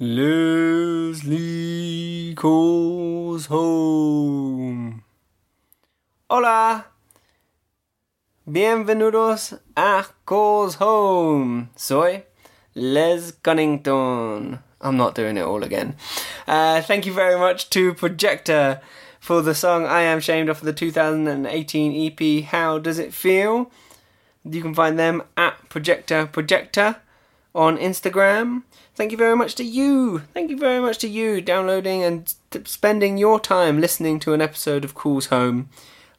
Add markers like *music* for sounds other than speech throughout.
Leslie calls home. Hola. Bienvenidos a Calls Home. Soy Les Cunnington. I'm not doing it all again. Uh, thank you very much to Projector for the song I Am Shamed off the 2018 EP How Does It Feel? You can find them at Projector Projector on Instagram. Thank you very much to you. Thank you very much to you downloading and t- spending your time listening to an episode of Calls Home.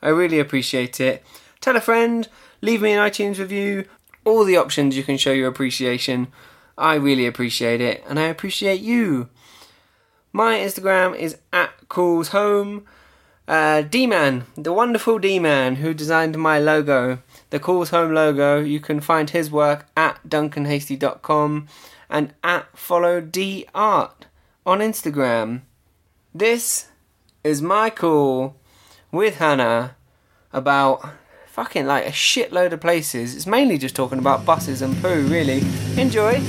I really appreciate it. Tell a friend, leave me an iTunes review, all the options you can show your appreciation. I really appreciate it, and I appreciate you. My Instagram is at Calls Home. Uh, D-Man, the wonderful D-Man who designed my logo, the Calls Home logo. You can find his work at duncanhasty.com and at follow D Art on Instagram. This is my call with Hannah about fucking like a shitload of places. It's mainly just talking about buses and poo, really. Enjoy.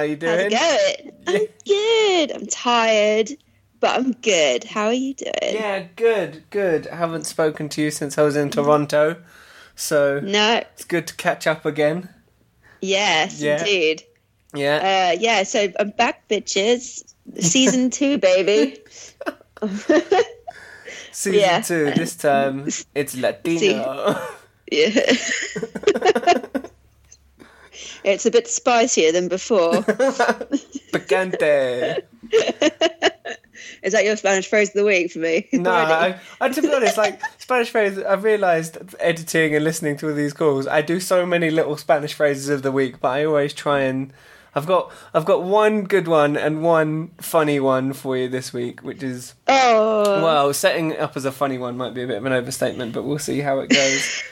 How you How's doing? it going? *laughs* I'm good. I'm tired, but I'm good. How are you doing? Yeah, good, good. I haven't spoken to you since I was in Toronto, so No. it's good to catch up again. Yes, Yeah. indeed. Yeah. Uh, yeah. So I'm back, bitches. Season *laughs* two, baby. *laughs* Season yeah. two. This time it's Latino. yeah. It's a bit spicier than before. *laughs* Picante. *laughs* Is that your Spanish phrase of the week for me? *laughs* No, I, I, to be honest, like Spanish phrases, I've realised editing and listening to all these calls, I do so many little Spanish phrases of the week, but I always try and I've got I've got one good one and one funny one for you this week, which is Oh. well, setting it up as a funny one might be a bit of an overstatement, but we'll see how it goes.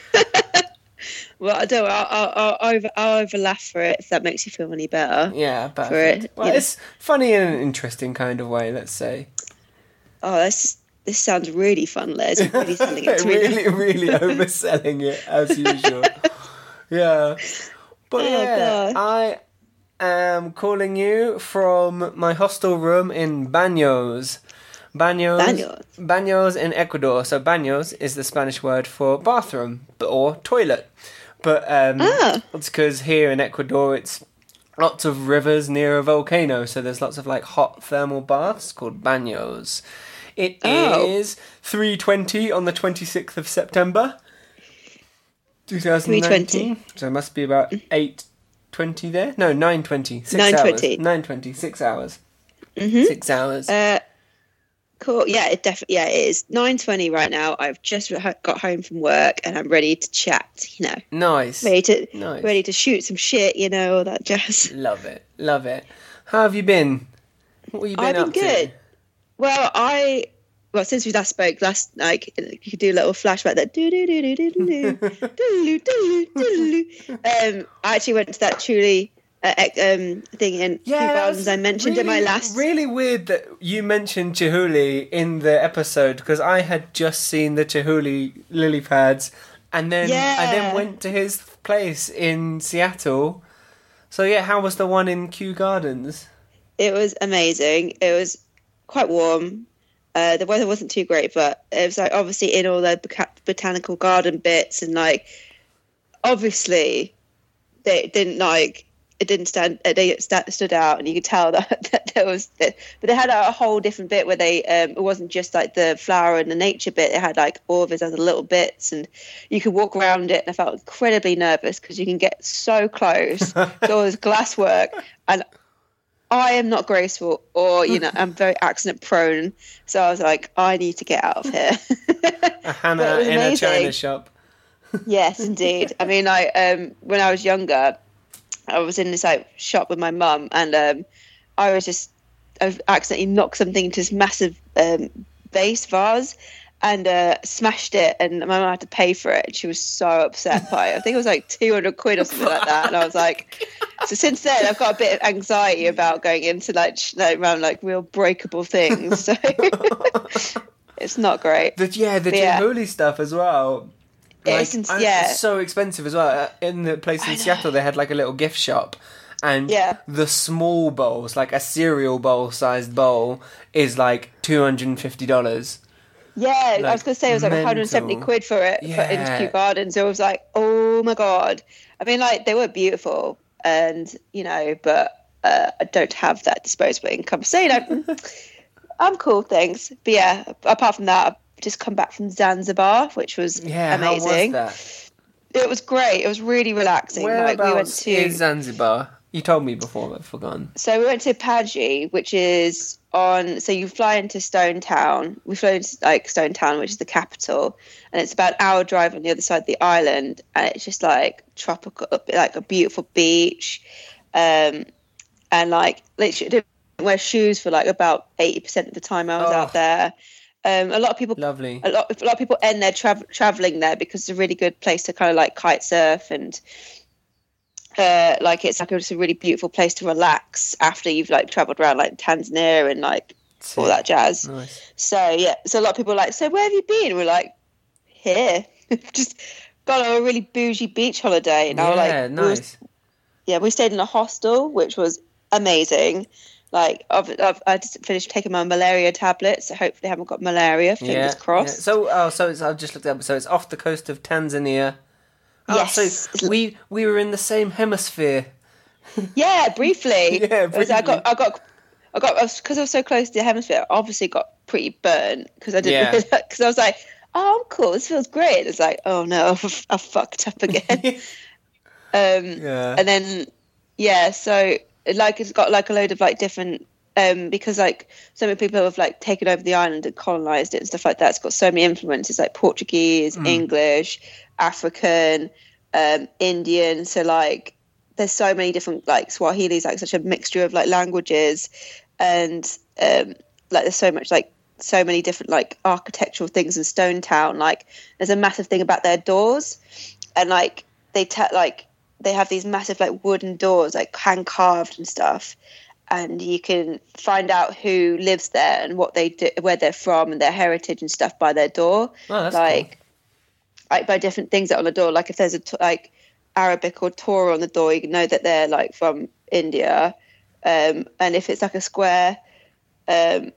Well, I don't. I'll, I'll, I'll over. I'll over laugh for it if that makes you feel any better. Yeah, perfect. it, Well, know. it's funny in an interesting kind of way, let's say. Oh, this this sounds really fun, Les. You're really selling it *laughs* really, really *laughs* overselling it as usual. yeah, but Oh, yeah, God. I am calling you from my hostel room in Baños. Baños, Baños. Baños in Ecuador. So baños is the Spanish word for bathroom or toilet. But um, Ah. it's because here in Ecuador it's lots of rivers near a volcano, so there's lots of like hot thermal baths called baños. It is Oh. 3:20 on the 26th of September. 2019. So it must be about 8:20 there. No, 9:20. 6 hours. 9:20. 9:20. 6 hours. Mhm. 6 hours. Uh, cool. Yeah, it definitely. Yeah, it is nine twenty right now. I've just got home from work and I'm ready to chat. You know, nice. ready to Nice. ready to shoot some shit. You know, all that jazz. *laughs* Love it. Love it. How have you been? What have you been I've been up to? good. Well, I. Well, since we last spoke last, like you could do a little flashback that do do do do *laughs* do do do do do. Um, I actually went to that Chihuly um thing in Kew that Gardens I mentioned in my last. Really weird that you mentioned Chihuly in the episode because I had just seen the Chihuly lily pads, and then I then went to his place in Seattle. So yeah, how was the one in Kew Gardens? It was amazing. It was quite warm. Uh, the weather wasn't too great, but it was like obviously in all the botanical garden bits and like obviously they didn't like it didn't stand they stood out and you could tell *laughs* that, that there was but they had a whole different bit where they um, it wasn't just like the flower and the nature bit it had like all of its other little bits and you could walk around it and i felt incredibly nervous because you can get so close *laughs* to all this glass work and I am not graceful or, you know, I'm very accident prone. So I was like, I need to get out of here. *laughs* A Hannah it in a china shop. yes, indeed. I mean, I um, when I was younger, I was in this like shop with my mum, and um, I was just I accidentally knocked something into this massive um, vase vase. And uh, smashed it, and my mum had to pay for it. And she was so upset by it. I think it was like two hundred quid or something like that. And I was like, *laughs* so since then, I've got a bit of anxiety about going into like, like around like real breakable things. So *laughs* *laughs* it's not great. The, yeah, the But yeah. Stuff as well. It's ins- yeah. it's so expensive as well. Uh, In the place in Seattle, they had like a little gift shop, and Yeah. the small bowls, like a cereal bowl sized bowl, is like two hundred and fifty dollars. Yeah, I was going to say it was like 170 mental. quid for it for Yeah. in Kew Gardens. So I was like, oh my god. I mean, like they were beautiful, and you know, but uh, I don't have that disposable income. So you know, *laughs* I'm cool, thanks. But yeah, apart from that, just come back from Zanzibar, which was Yeah, amazing. How was It was great. It was really relaxing. Whereabouts like we went to Zanzibar? You told me before, but I've forgotten. So we went to Paje, which is on. So you fly into Stone Town. We flew into like Stone Town, which is the capital, and it's about an hour drive on the other side of the island, and it's just like tropical, like a beautiful beach, um, and like literally didn't wear shoes for like about eighty percent of the time I was Oh. out there. Um, a lot of people Lovely. a lot, a lot of people end their tra- traveling there because it's a really good place to kind of like kite surf and uh, like it's like it's a really beautiful place to relax after you've like traveled around like Tanzania and like all that jazz. Nice. So yeah, so a lot of people are like, so where have you been? We're like, here, *laughs* just gone on a really bougie beach holiday, and I was Yeah, like, we were- yeah, we stayed in a hostel, which was amazing. Like I've, I've I just finished taking my malaria tablets, so hopefully I haven't got malaria. Fingers yeah, crossed. yeah. So, oh, so it's, I've just looked it up. So it's off the coast of Tanzania. Oh, Yes. So we we were in the same hemisphere. *laughs* Yeah, briefly. *laughs* Yeah, was- I got, I got, I got, because I was so close to the hemisphere. I obviously got pretty burnt because I didn't, because *laughs* I was like, oh, I'm cool. This feels great. It's like, oh no, I fucked up again. um, Yeah. and then yeah, so like it's got like a load of like different. Um, because like so many people have like taken over the island and colonized it and stuff like that. It's got so many influences like Portuguese, English, African, um, Indian. So like there's so many different like Swahili is like such a mixture of like languages, and um, like there's so much like so many different like architectural things in Stone Town. Like there's a massive thing about their doors, and like they te- like they have these massive like wooden doors like hand carved and stuff. And you can find out who lives there and what they do, where they're from, and their heritage and stuff by their door Oh, like like by different things that are on the door. Like if there's a like Arabic or Torah on the door, you know that they're like from India. Um, and if it's like a square, um,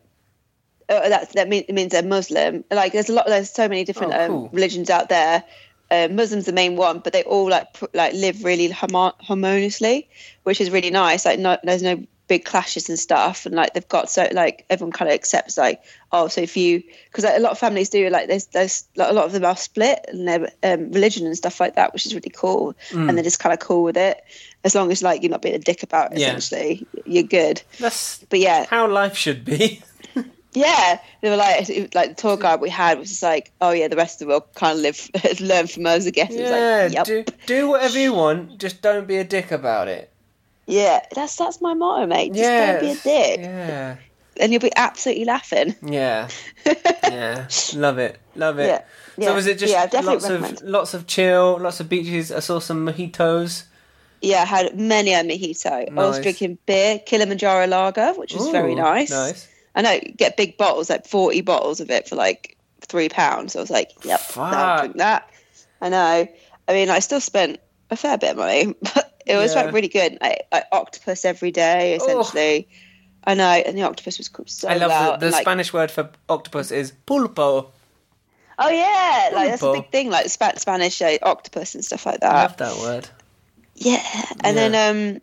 uh, that that mean, means they're Muslim. Like there's a lot. There's so many different Oh, cool. um, religions out there. Uh, Muslim's the main one, but they all like pr- like live really homo- harmoniously, which is really nice. Like no, there's no big clashes and stuff, and like they've got so like everyone kind of accepts like oh, so if you because like, a lot of families do like there's there's like, a lot of them are split and their um, religion and stuff like that, which is really cool, and they're just kind of cool with it as long as like you're not being a dick about it. Yeah. Essentially, you're good. That's But yeah, how life should be. *laughs* yeah, they were like, it- like the tour guide we had was just like, oh yeah, the rest of the world kind of live, *laughs* learn from us, I guess. Yeah, like, yep. do, do whatever you want, just don't be a dick about it. yeah, that's that's my motto, mate. Just yeah, don't be a dick, Yeah, and you'll be absolutely laughing. yeah, *laughs* yeah. Love it, love it. Yeah, So yeah. was it just Yeah, lots of lots of chill, lots of beaches? I saw some mojitos. Yeah, I had many a mojito. I was drinking beer, Kilimanjaro lager, which was very nice. Nice. I know, get big bottles, like forty bottles of it for like three pounds. I was like, yep, I'll drink that. I know. I mean, I still spent a fair bit of money, *laughs* but it was Yeah. like really good. I, I octopus every day, essentially. I know, and the octopus was cool, so I love loud. the, the like, Spanish word for octopus is pulpo. Oh yeah, like that's a big thing, like Spa- Spanish uh, octopus and stuff like that. I love that word. Yeah, and Yeah. then um,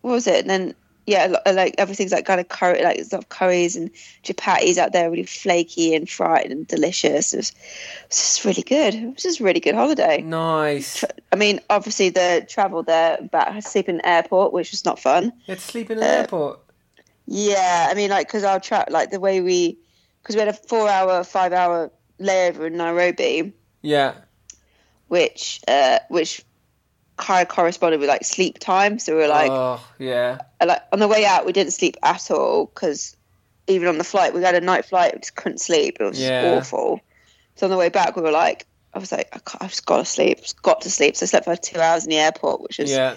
what was it? And then yeah, like everything's like kind of curry, like lot of curries and chapatis out there, really flaky and fried and delicious. It was, it was just really good. It was just a really good holiday. Nice. I mean, obviously the travel there, but sleep in the airport, which was not fun. You had to sleep in an Uh, airport. Yeah, I mean, like because our track, like the way we, because we had a four-hour, five-hour layover in Nairobi, Yeah. which uh, which kind of corresponded with like sleep time. So we were like, oh yeah, uh, like on the way out, we didn't sleep at all because even on the flight, we had a night flight, we just couldn't sleep. It was just Yeah. awful. So on the way back, we were like, I was like, I I've just got to sleep, got to sleep. So I slept for two hours in the airport, which was yeah,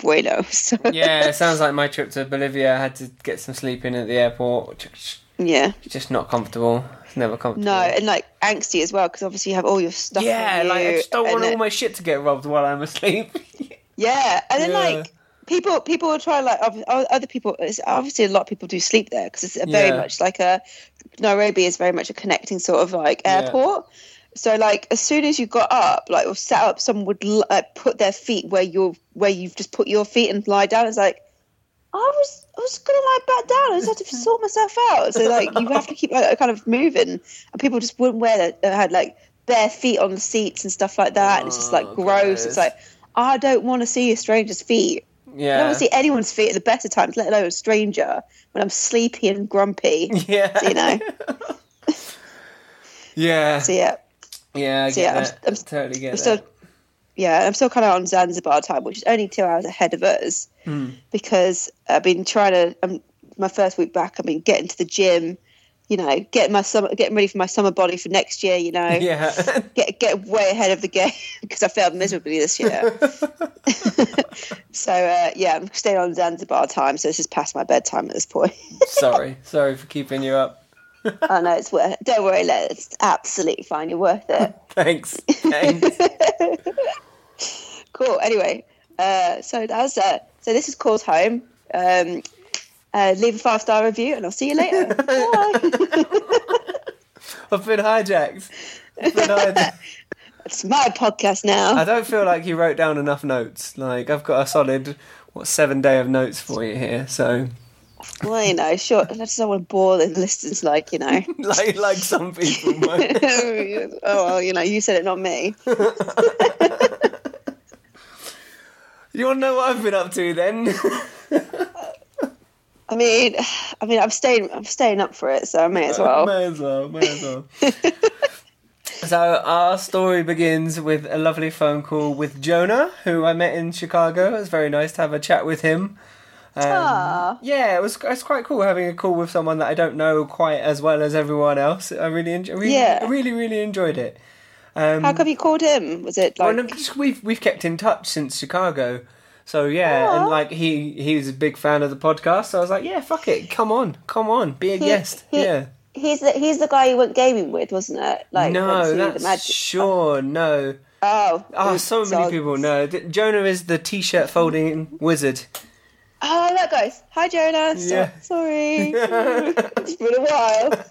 bueno. *laughs* So yeah. It sounds like my trip to Bolivia. I had to get some sleep in at the airport, which yeah. just not comfortable. It's never comfortable. No, and like angsty as well because obviously you have all your stuff. Yeah, you, like I just don't want all my shit to get robbed while I'm asleep. *laughs* Yeah, and then Yeah. like people, people will try like other people. It's, obviously, a lot of people do sleep there because it's a very Yeah. much like a Nairobi is very much a connecting sort of like Yeah. airport. So like as soon as you got up, like or sat up, someone would like, put their feet where you're where you've just put your feet and lie down. It's like I was I was gonna lie back down. I just had to *laughs* sort myself out. So like you have to keep like kind of moving, and people just wouldn't wear that. They had like bare feet on the seats and stuff like that, and it's just like Oh, gross. It's like I don't want to see a stranger's feet. Yeah. I don't want to see anyone's feet at the better times, let alone a stranger when I'm sleepy and grumpy. *laughs* yeah, you know. *laughs* yeah, So yeah, yeah. I so get yeah, I'm. I'm, totally get I'm that. still, yeah, I'm still kind of on Zanzibar time, which is only two hours ahead of us Hmm. because I've been trying to. Um, my first week back, I've been getting to the gym, you know, getting my summer, getting ready for my summer body for next year. You know, yeah, *laughs* get get way ahead of the game *laughs* because I failed miserably this year. *laughs* so uh, yeah, I'm staying on Zanzibar time, so this is past my bedtime at this point. sorry, sorry for keeping you up. I know it's worth. Don't worry, Les. It's absolutely fine. You're worth it. Thanks. Thanks. *laughs* cool. Anyway, uh, so that's uh, so this is calls home. Um, uh, leave a five star review, and I'll see you later. Bye. *laughs* I've been hijacked. I've been hijacked. *laughs* it's my podcast now. I don't feel like you wrote down enough notes. Like I've got a solid what seven day of notes for you here. So well, you know, sure. I just don't want to bore the listeners, like you know. like like some people might. oh well, you know, you said it, not me. You want to know what I've been up to then? *laughs* I mean, I mean, I'm staying, I'm staying up for it, so I may as well. *laughs* may as well. May as well. *laughs* so our story begins with a lovely phone call with Jonah, who I met in Chicago. It was very nice to have a chat with him. Um, yeah, it was it's quite cool having a call with someone that I don't know quite as well as everyone else. I really, enjoy, really, Yeah. really, really enjoyed it. Um, How come you called him? Was it well, like? no, we've we've kept in touch since Chicago. So yeah, and like he he was a big fan of the podcast. So I was like, yeah, fuck it, come on, come on, be a He- guest. he- yeah. He's the he's the guy you went gaming with, wasn't it? Like no, that's Magic- sure no. Oh, Oh, so many people know. Jonah is the t-shirt folding wizard. Oh, that goes. Hi, Jonah. So- Yeah. Sorry, *laughs* it's been a while.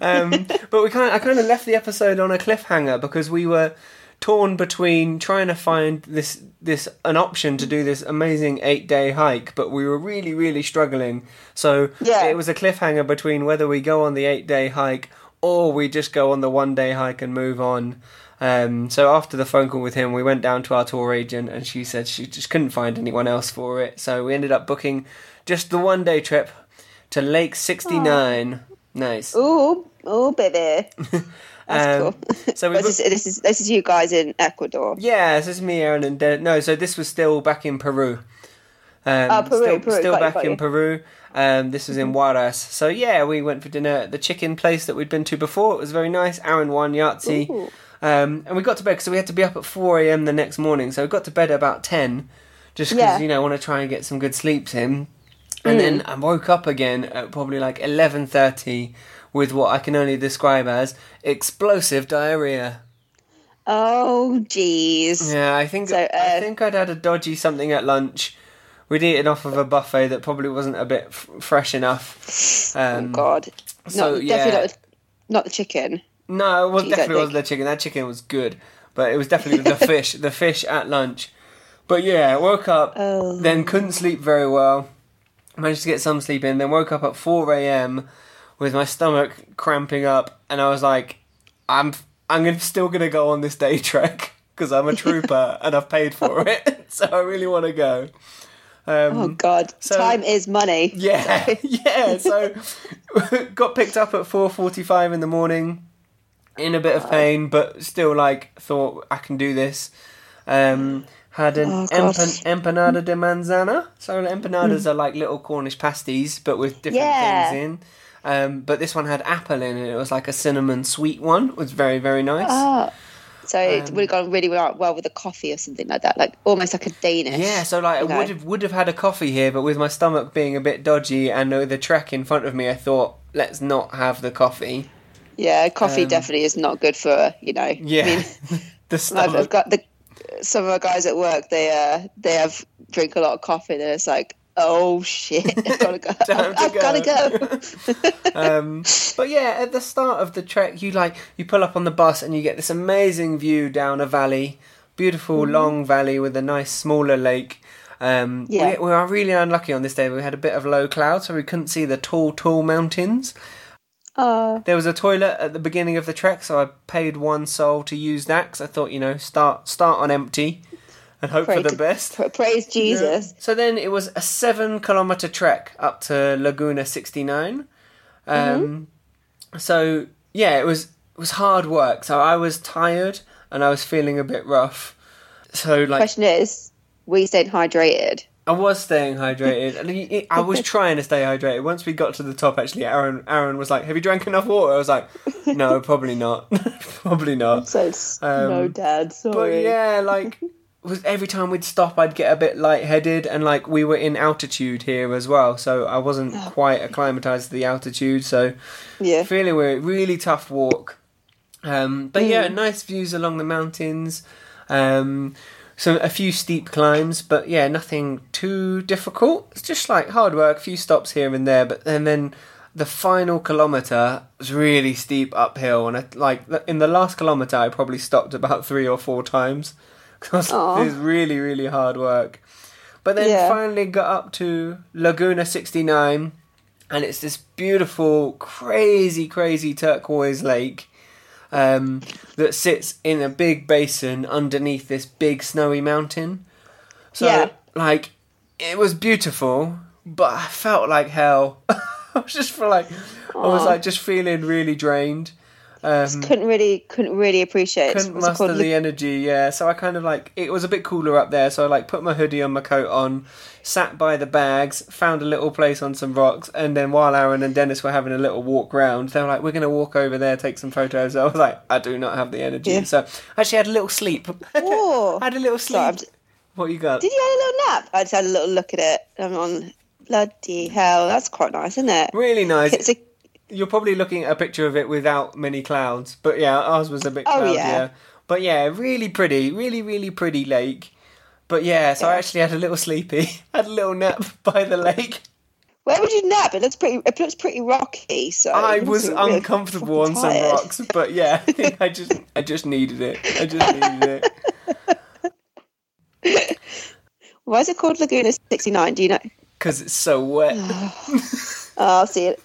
Um, but we kind, I kind of left the episode on a cliffhanger because we were torn between trying to find this this an option to do this amazing eight day hike, but we were really really struggling. So Yeah. it was a cliffhanger between whether we go on the eight day hike or we just go on the one day hike and move on. Um, so after the phone call with him, we went down to our tour agent, and she said she just couldn't find anyone else for it. So we ended up booking just the one day trip to Lake Sixty Nine. Nice. Ooh, ooh, baby. *laughs* That's Um, cool. so we this, is, this is this is you guys in Ecuador. Yeah, this is me, Aaron, and De- no. So this was still back in Peru. Um, Oh, Peru, still, Peru, still back got in. Peru. Um, this was in Huaraz. So yeah, we went for dinner at the chicken place that we'd been to before. It was very nice. Aaron won Yahtzee. Um, and we got to bed because we had to be up at 4 a.m. the next morning. So we got to bed at about 10, just because, Yeah. you know, I want to try and get some good sleeps in. And Mm. then I woke up again at probably like 11.30 with what I can only describe as explosive diarrhea. Oh, jeez. Yeah, I think So, I uh, think I'd had a dodgy something at lunch. We'd eaten off of a buffet that probably wasn't a bit f- fresh enough. Um, oh God. so, not, yeah. definitely not, the- not the chicken. No, it was Geez, I definitely wasn't the chicken. That chicken was good, but it was definitely the *laughs* fish. The fish at lunch. But yeah, woke up, Oh. then couldn't sleep very well. Managed to get some sleep in, then woke up at four a.m. with my stomach cramping up, and I was like, "I'm, I'm still gonna go on this day trek because I'm a *laughs* trooper and I've paid for it, *laughs* so I really want to go." Um, Oh God. so- Time is money. *laughs* yeah, *laughs* yeah. So *laughs* got picked up at four forty-five in the morning, in a bit of pain, but still like thought I can do this. Um, had an Oh, empan- empanada de manzana. So empanadas are like little Cornish pasties, but with different Yeah. things in. Um, but this one had apple in it. It was like a cinnamon sweet one. It was very very nice. Oh. So it Um, would have gone really well, well with a coffee or something like that, like almost like a Danish. Yeah, so like I know. would have would have had a coffee here, but with my stomach being a bit dodgy and the trek in front of me, I thought let's not have the coffee. Yeah, coffee Um, definitely is not good for you know. Yeah, I mean, *laughs* the I've, stomach. I've got the some of our guys at work. They uh they have drink a lot of coffee, and it's like, oh shit, *laughs* I've gotta go. *laughs* I've, to gotta go. go. *laughs* um, but yeah, at the start of the trek, you like you pull up on the bus and you get this amazing view down a valley, beautiful Mm-hmm. long valley with a nice smaller lake. Um, Yeah. we, we were really unlucky on this day. We had a bit of low cloud, so we couldn't see the tall, tall mountains. Oh, There was a toilet at the beginning of the trek, so I paid one soul to use that because I thought, you know, start start on empty and hope Pray for the to- best. pra- praise Jesus. So then it was a seven kilometer trek up to Laguna 69. Um, So yeah, it was it was hard work. So I was tired and I was feeling a bit rough. So like Question is, we stayed hydrated. I was staying hydrated, *laughs* and it- it- I was trying to stay hydrated. Once we got to the top, actually, Aaron Aaron was like, "Have you drank enough water?" I was like, "No, probably not, *laughs* probably not." *laughs* So Um, no, Dad. Sorry. But yeah, like was every time we'd stop, I'd get a bit lightheaded, and like we were in altitude here as well, so I wasn't quite acclimatized to the altitude. So yeah. feeling we're really tough walk. Um, but yeah, nice views along the mountains. Um, so a few steep climbs, but yeah, nothing too difficult. It's just like hard work, a few stops here and there, but and then the final kilometer was really steep uphill, and I, like in the last kilometer, I probably stopped about three or four times because Aw. it was really really hard work. But then Yeah. finally got up to Laguna sixty nine and it's this beautiful, crazy, crazy turquoise lake um, that sits in a big basin underneath this big snowy mountain. So, Yeah. like, it was beautiful, but I felt like hell. *laughs* I was just feel like I was like just feeling really drained. Um, Couldn't really, couldn't really appreciate. couldn't what's muster the energy, yeah. So I kind of like it was a bit cooler up there, so I like put my hoodie on, my coat on, sat by the bags, found a little place on some rocks, and then while Aaron and Dennis were having a little walk round, they were like, "We're gonna walk over there, take some photos." *laughs* I was like, "I do not have the energy," Yeah. so I actually had a little sleep. *laughs* Oh. I had a little sleep. Sorry, what you got? Did you have a little nap? I just had a little look at it. I'm on. Bloody hell, that's quite nice, isn't it? Really nice. It's a, You're probably looking at a picture of it without many clouds, but yeah, ours was a bit Oh, cloudier. yeah. But yeah, really pretty, really really pretty lake. But yeah, so I actually had a little sleepy, *laughs* had a little nap by the lake. where would you nap? It looks pretty. It looks pretty rocky. So I was be really uncomfortable on some tired. rocks, but yeah, I think I just I just needed it. I just needed it *laughs* Why is it called Laguna 69? Do you know? because it's so wet. *sighs* *laughs* Oh, I'll see it.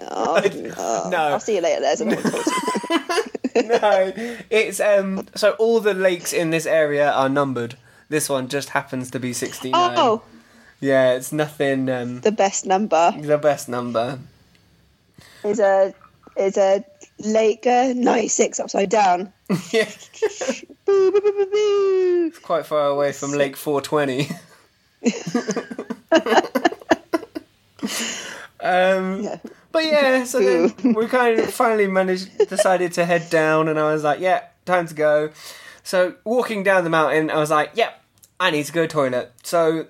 Oh, *laughs* oh, No. I'll see you later. There's *laughs* a no, it's um. So all the lakes in this area are numbered. This one just happens to be sixty nine. Oh, yeah, it's nothing. Um, the best number the best number. is a is a Lake uh, 96 upside down. yeah, Boo, boo, boo, boo. quite far away from Lake Four Twenty. *laughs* um. Yeah. But *laughs* yeah, so then we kind of finally managed, decided to head down, and I was like, yeah, time to go. So walking down the mountain, I was like, yep, I need to go toilet. So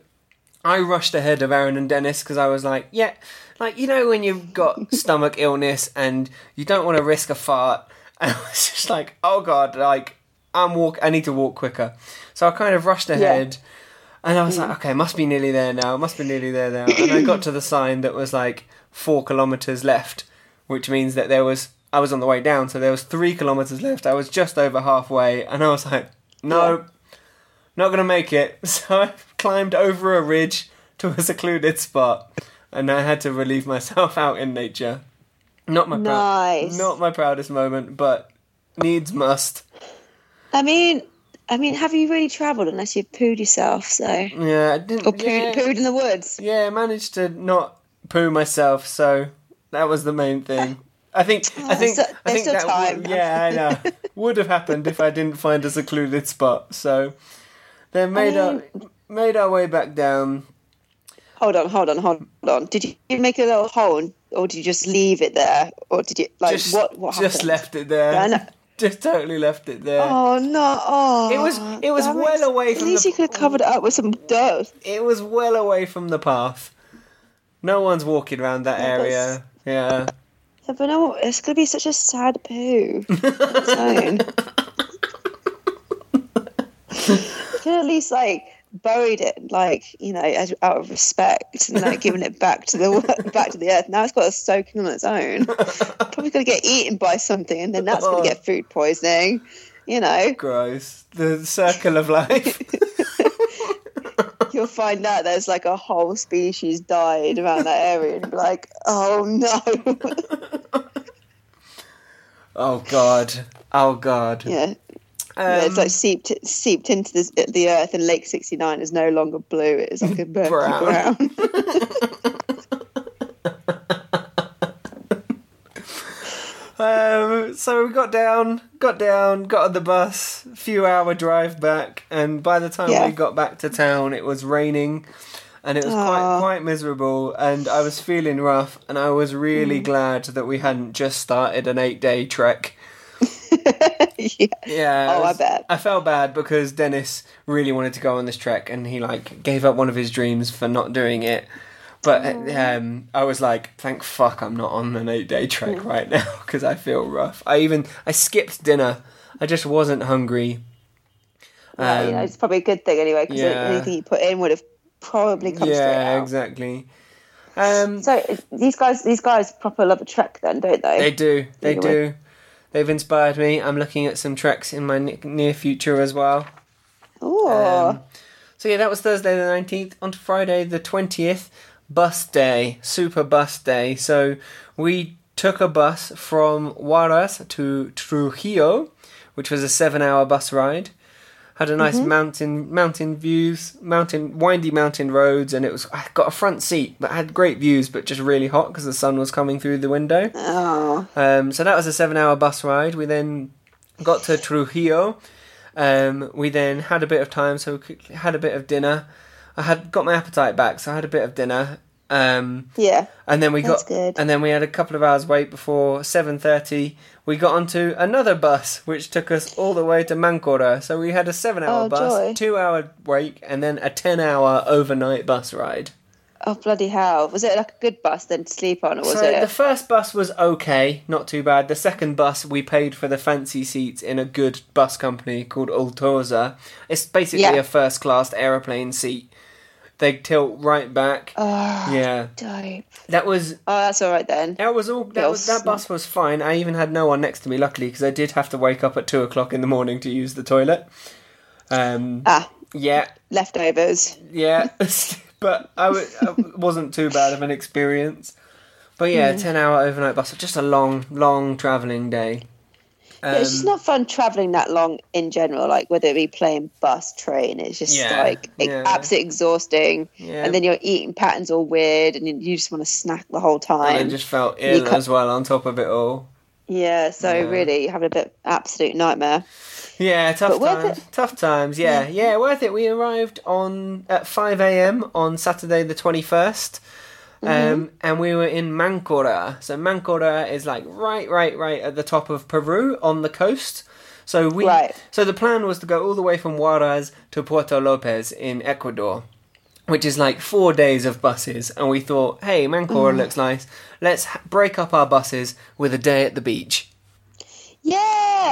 I rushed ahead of Aaron and Dennis because I was like, yeah, like you know when you've got *laughs* stomach illness and you don't want to risk a fart, *laughs* and I was just like, oh god, like I'm walk, I need to walk quicker. So I kind of rushed ahead. And I was like, mm. okay, must be nearly there now. Must be nearly there now. And I got to the sign that was like four kilometers left, which means that there was. I was on the way down, so there was three kilometers left. I was just over halfway, and I was like, no, not gonna make it. *laughs* So I climbed over a ridge to a secluded spot, and I had to relieve myself out in nature. Not my prou- not my proudest moment, but needs must. I mean, I mean, have you really travelled unless you've pooed yourself? So Yeah, I didn't. pooed, yeah. pooed in the woods. Yeah, I managed to not poo myself, so that was the main thing. I think. I oh, think. still- I think that. time. Would, yeah, I know. *laughs* would have happened if I didn't find a secluded spot. So, Then made mean- our made our way back down. Hold on, hold on, hold on. Did you make a little hole, or did you just leave it there, or did you like just what? What happened? just left it there. Yeah, I. *laughs* Just totally left it there. Oh no! Oh, It was- it was well away At from least the- you could have covered it up with some dirt. It was well away from the path. No one's walking around that Yeah, area. Yeah. Yeah, but no, it's gonna be such a sad poo. on its own. you could at least like buried it, like you know, as, out of respect, and like giving it back to the back to the earth. Now it's got a soaking on its own. Probably gonna get eaten by something, and then that's gonna oh. get food poisoning. You know, Gross. The circle of life. *laughs* you'll find out there's like a whole species died around that area, and be like, oh no. *laughs* oh god. Oh god. yeah. Yeah, it's Um, like seeped seeped into the, the earth, and Lake 69 is no longer blue; it's like a Brown. brown. *laughs* Um, so we got down, got down, got on the bus, few hour drive back, and by the time Yeah. we got back to town, it was raining, and it was quite quite miserable, and I was feeling rough, and I was really Mm. glad that we hadn't just started an eight day trek. *laughs* yeah. Yeah. Oh, I was- bet. I felt bad because Dennis really wanted to go on this trek, and he like gave up one of his dreams for not doing it. But um, I was like, thank fuck I'm not on an eight day trek Mm. right *laughs* now because I feel rough. I even I skipped dinner. I just wasn't hungry. Well, you know, Um, it's probably a good thing anyway, because yeah. anything you put in would have probably come straight yeah, out. exactly. Um, So these guys, these guys proper love a trek, then, don't they? They do. They Either way. do. They've inspired me. I'm looking at some treks in my near future as well. Ooh. Um, so yeah, that was Thursday the nineteenth. On to Friday the twentieth, bus day, super bus day. So we took a bus from Huaraz to Trujillo, which was a seven-hour bus ride. Had a nice mountain mountain views, mountain windy mountain roads, and it was I got a front seat, but had great views, but just really hot because the sun was coming through the window. oh, Um, so that was a seven-hour bus ride. We then got to Trujillo. Um, we then had a bit of time, so we had a bit of dinner. I had got my appetite back, so I had a bit of dinner. Um, yeah. and then we got, good. and then we had a couple of hours wait before seven thirty. We got onto another bus, which took us all the way to Mancora. So we had a seven-hour Oh, bus, joy. two-hour wait, and then a ten-hour overnight bus ride. Oh bloody hell! Was it like a good bus then to sleep on, or was so it? the first bus was okay, not too bad. The second bus, we paid for the fancy seats in a good bus company called Oltursa. It's basically Yeah. a first class aeroplane seat. They tilt right back. oh, yeah, dope. that was Oh, that's all right then. that was all. That, was, that bus was fine. I even had no one next to me, luckily, because I did have to wake up at two o'clock in the morning to use the toilet. Um, Ah, yeah, leftovers. yeah, *laughs* *laughs* but I w- it wasn't too bad of an experience. But yeah, Hmm. ten hour overnight bus, just a long, long travelling day. Yeah, it's just Um, not fun traveling that long in general. Like whether it be plane, bus, train, it's just Yeah, like yeah. absolutely exhausting. Yeah. And then your eating patterns all weird, and you, you just want to snack the whole and time. I just felt ill as well on top of it all. Yeah, so really having a bit absolute nightmare. Yeah, tough But times. Tough times. Yeah, yeah, worth it. We arrived on at five a.m. on Saturday the twenty Mm-hmm. Um, and we were in Mancora. So Mancora is like right, right, right at the top of Peru on the coast. So we, Right. so the plan was to go all the way from Huaraz to Puerto Lopez in Ecuador, which is like four days of buses. And we thought, hey, Mancora Mm. looks nice. Let's break up our buses with a day at the beach. Yeah,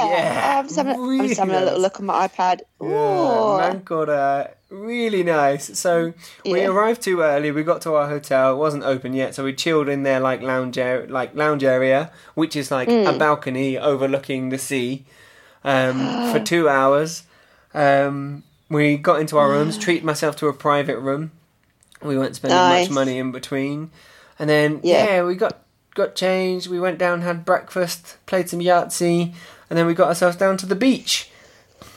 Yeah, I'm just having, I'm just having a little look on my iPad. Ooh. Yeah, Mancora, really nice. So we Yeah. arrived too early. We got to our hotel. It wasn't open yet, so we chilled in there like lounge area, like lounge area, which is like Mm. a balcony overlooking the sea, um, *gasps* for two hours. Um, we got into our rooms. *sighs* Treated myself to a private room. We weren't spending Nice. much money in between, and then yeah. Yeah. we got got changed. We went down, had breakfast, played some Yahtzee, and then we got ourselves down to the beach.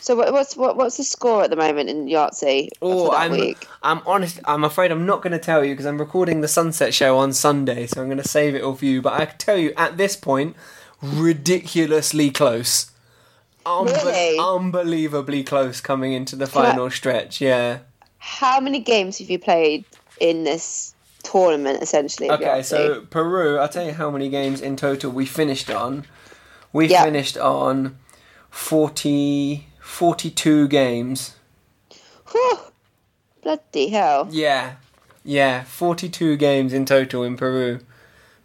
So what's what, what's the score at the moment in Yahtzee Oh, I'm week? I'm honest. I'm afraid I'm not going to tell you because I'm recording the Sunset Show on Sunday, so I'm going to save it all for you. But I can tell you at this point, ridiculously close. unbe- Really? unbelievably close coming into the final stretch. Yeah. How many games have you played in this tournament, essentially? Okay, so? Peru, I'll tell you how many games in total we finished on. We Yeah. finished on 40, 42 games. Whew. bloody hell. Yeah. Yeah, 42 games in total in Peru.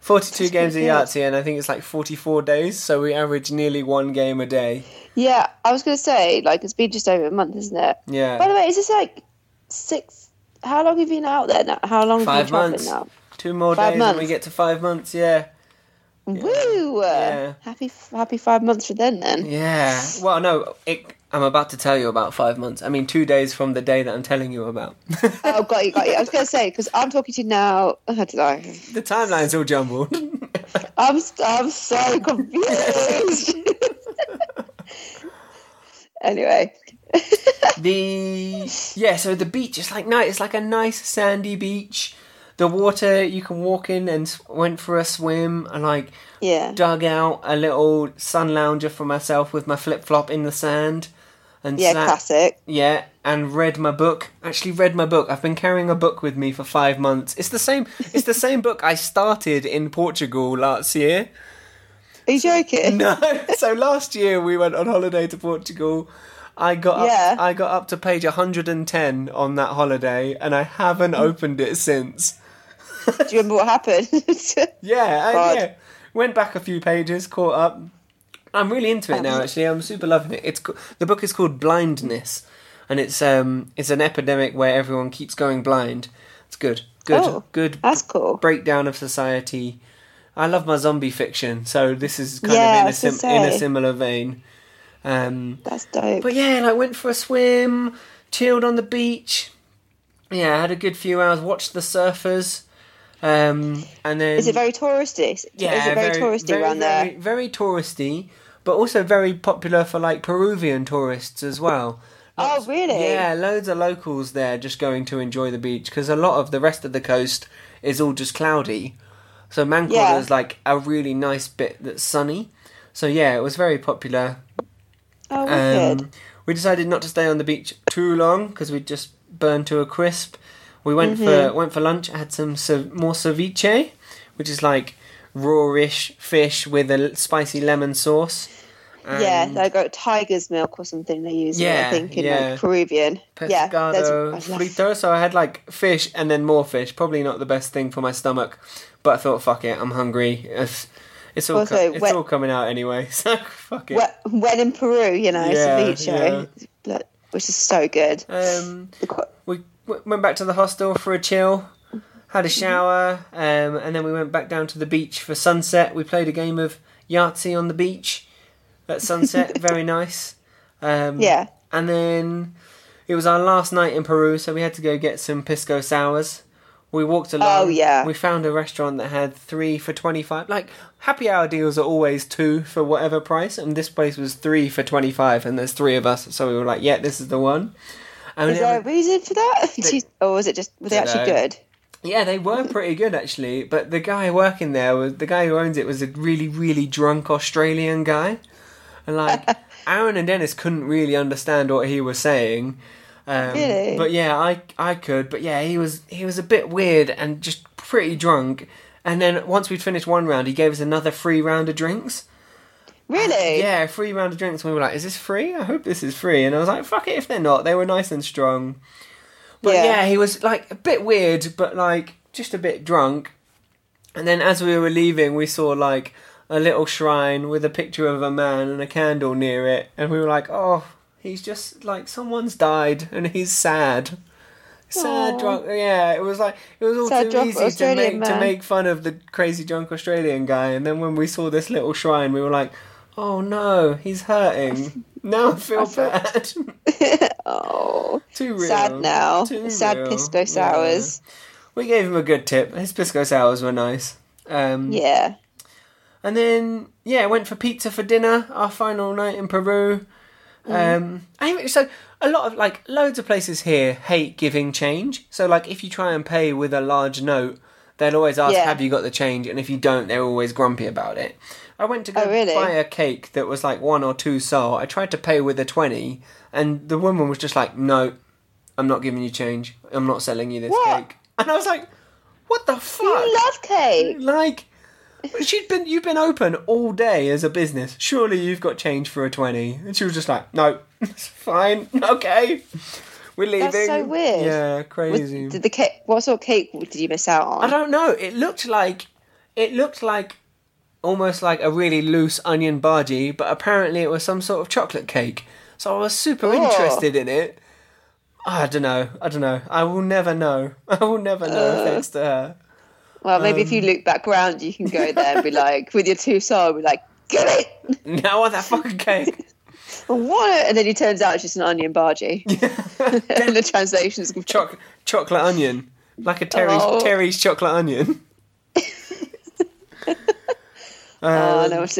42 That's games good. Yahtzee, and I think it's like 44 days, so we average nearly one game a day. Yeah, I was going to say, like, it's been just over a month, isn't it? Yeah. By the way, is this like six? How long have you been out there now? How long Five have you been months. traveling Two more Five days and we get to five months, yeah. now? Woo! Uh, yeah. Happy, happy five months for then. Then. Yeah. Well, no, it, I'm about to tell you about five months. I mean, two days from the day that I'm telling you about. *laughs* Oh, got you, got you. I was going to say because I'm talking to you now. I don't know. the timeline's all jumbled. *laughs* I'm, I'm so confused. *laughs* anyway, the yeah, so the beach is like nice. It's like a nice sandy beach. The water you can walk in and went for a swim and like yeah. dug out a little sun lounger for myself with my flip flop in the sand and Yeah, sat- classic. Yeah, and read my book. Actually, read my book. I've been carrying a book with me for five months. It's the same. It's the same book I started in Portugal last year. Are you joking? No, *laughs* so last year we went on holiday to Portugal. I got Yeah. up, I got up to page 110 on that holiday, and I haven't mm. opened it since. Do you remember what happened? *laughs* Yeah, uh, I, yeah. Went back a few pages, caught up. I'm really into it now. Um, actually, I'm super loving it. It's co- the book is called Blindness, and it's um it's an epidemic where everyone keeps going blind. It's good, good, Oh, good That's cool. breakdown of society. I love my zombie fiction, so this is kind Yeah, of in a sim- in a similar vein. Um, That's dope. but yeah, like went for a swim, chilled on the beach. Yeah, had a good few hours. Watched the surfers, um, and then Is it very touristy? Is yeah, it very, touristy very, around very, there? Very touristy, but also very popular for like Peruvian tourists as well. Oh, really? Yeah, loads of locals there just going to enjoy the beach because a lot of the rest of the coast is all just cloudy. So Mancor Yeah. is like a really nice bit that's sunny. So yeah, it was very popular. Oh, wicked. Um, we decided not to stay on the beach too long because we'd just burned to a crisp. We went Mm-hmm. for went for lunch. I had some more ceviche, which is like rawish fish with a spicy lemon sauce. yeah, and they got tiger's milk or something they use. Yeah, I think in yeah. like Peruvian. yeah, pescado love- frito. So I had like fish and then more fish. Probably not the best thing for my stomach, but I thought, fuck it, I'm hungry. It's, it's all Also, co- it's when- all coming out anyway. *laughs* So fuck it. When in Peru, you know, Yeah, ceviche, but- which is so good. Um, we went back to the hostel for a chill, had a Mm-hmm. shower, um, and then we went back down to the beach for sunset. We played a game of Yahtzee on the beach at sunset. *laughs* Very nice. Um, Yeah. And then it was our last night in Peru, so we had to go get some pisco sours. We walked oh, along. Oh, yeah. We found a restaurant that had three for twenty five. Like happy hour deals are always two for whatever price, and this place was three for twenty five, and there's three of us, so we were like, "Yeah, this is the one." And Is it there a reason for that? *laughs* Jeez, or was it just were they actually good? yeah, they were pretty good actually, but the guy working there was the guy who owns it was a really, really drunk Australian guy, and like *laughs* Aaron and Dennis couldn't really understand what he was saying. Um, Really? But yeah, I I could. But yeah, he was he was a bit weird and just pretty drunk. And then once we'd finished one round, he gave us another free round of drinks. Really? Yeah, free round of drinks. We were like, "Is this free? I hope this is free." And I was like, "Fuck it if they're not." They were nice and strong. But Yeah. yeah, he was like a bit weird, but like just a bit drunk. And then as we were leaving, we saw like a little shrine with a picture of a man and a candle near it, and we were like, "Oh, he's just like someone's died, and he's sad." Sad Aw. drunk, yeah. It was like it was all Sad too easy to make to make fun of the crazy drunk Australian guy, and then when we saw this little shrine, we were like, "Oh no, he's hurting." Now I *laughs* feel I bad. *laughs* *laughs* Oh, Too real. sad now. Too sad real. pisco Yeah. sours. We gave him a good tip. His pisco sours were nice. Um, Yeah. And then yeah, went for pizza for dinner. Our final night in Peru. Mm. Um, so a lot of like loads of places here hate giving change. So like if you try and pay with a large note, they'll always ask, Yeah. "Have you got the change?" And if you don't, they're always grumpy about it. I went to go Oh, really? buy a cake that was like one or two sol. I tried to pay with a twenty, and the woman was just like, "No, I'm not giving you change. I'm not selling you this What? cake." And I was like, "What the fuck?" You love cake. like, she'd been you've been open all day as a business. Surely you've got change for a twenty. And she was just like, "No, *laughs* it's fine. Okay, we're leaving." That's so weird. Yeah, Was- crazy. did the cake? What sort of cake did you miss out on? I don't know. It looked like it looked like almost like a really loose onion bhaji, but apparently it was some sort of chocolate cake. So I was super Oh. interested in it. I don't know. I don't know. I will never know. *laughs* I will never know Uh. thanks to her. Well, maybe if Um, you look back round, you can go there and be *laughs* like, with your two soul, be like, get it, Now I want that fucking *laughs* cake. Want and then he turns out it's just an onion bhaji. *laughs* and the translation's Choc- chocolate onion. Like a Terry's Oh. Terry's chocolate onion. Oh, Um, no, it's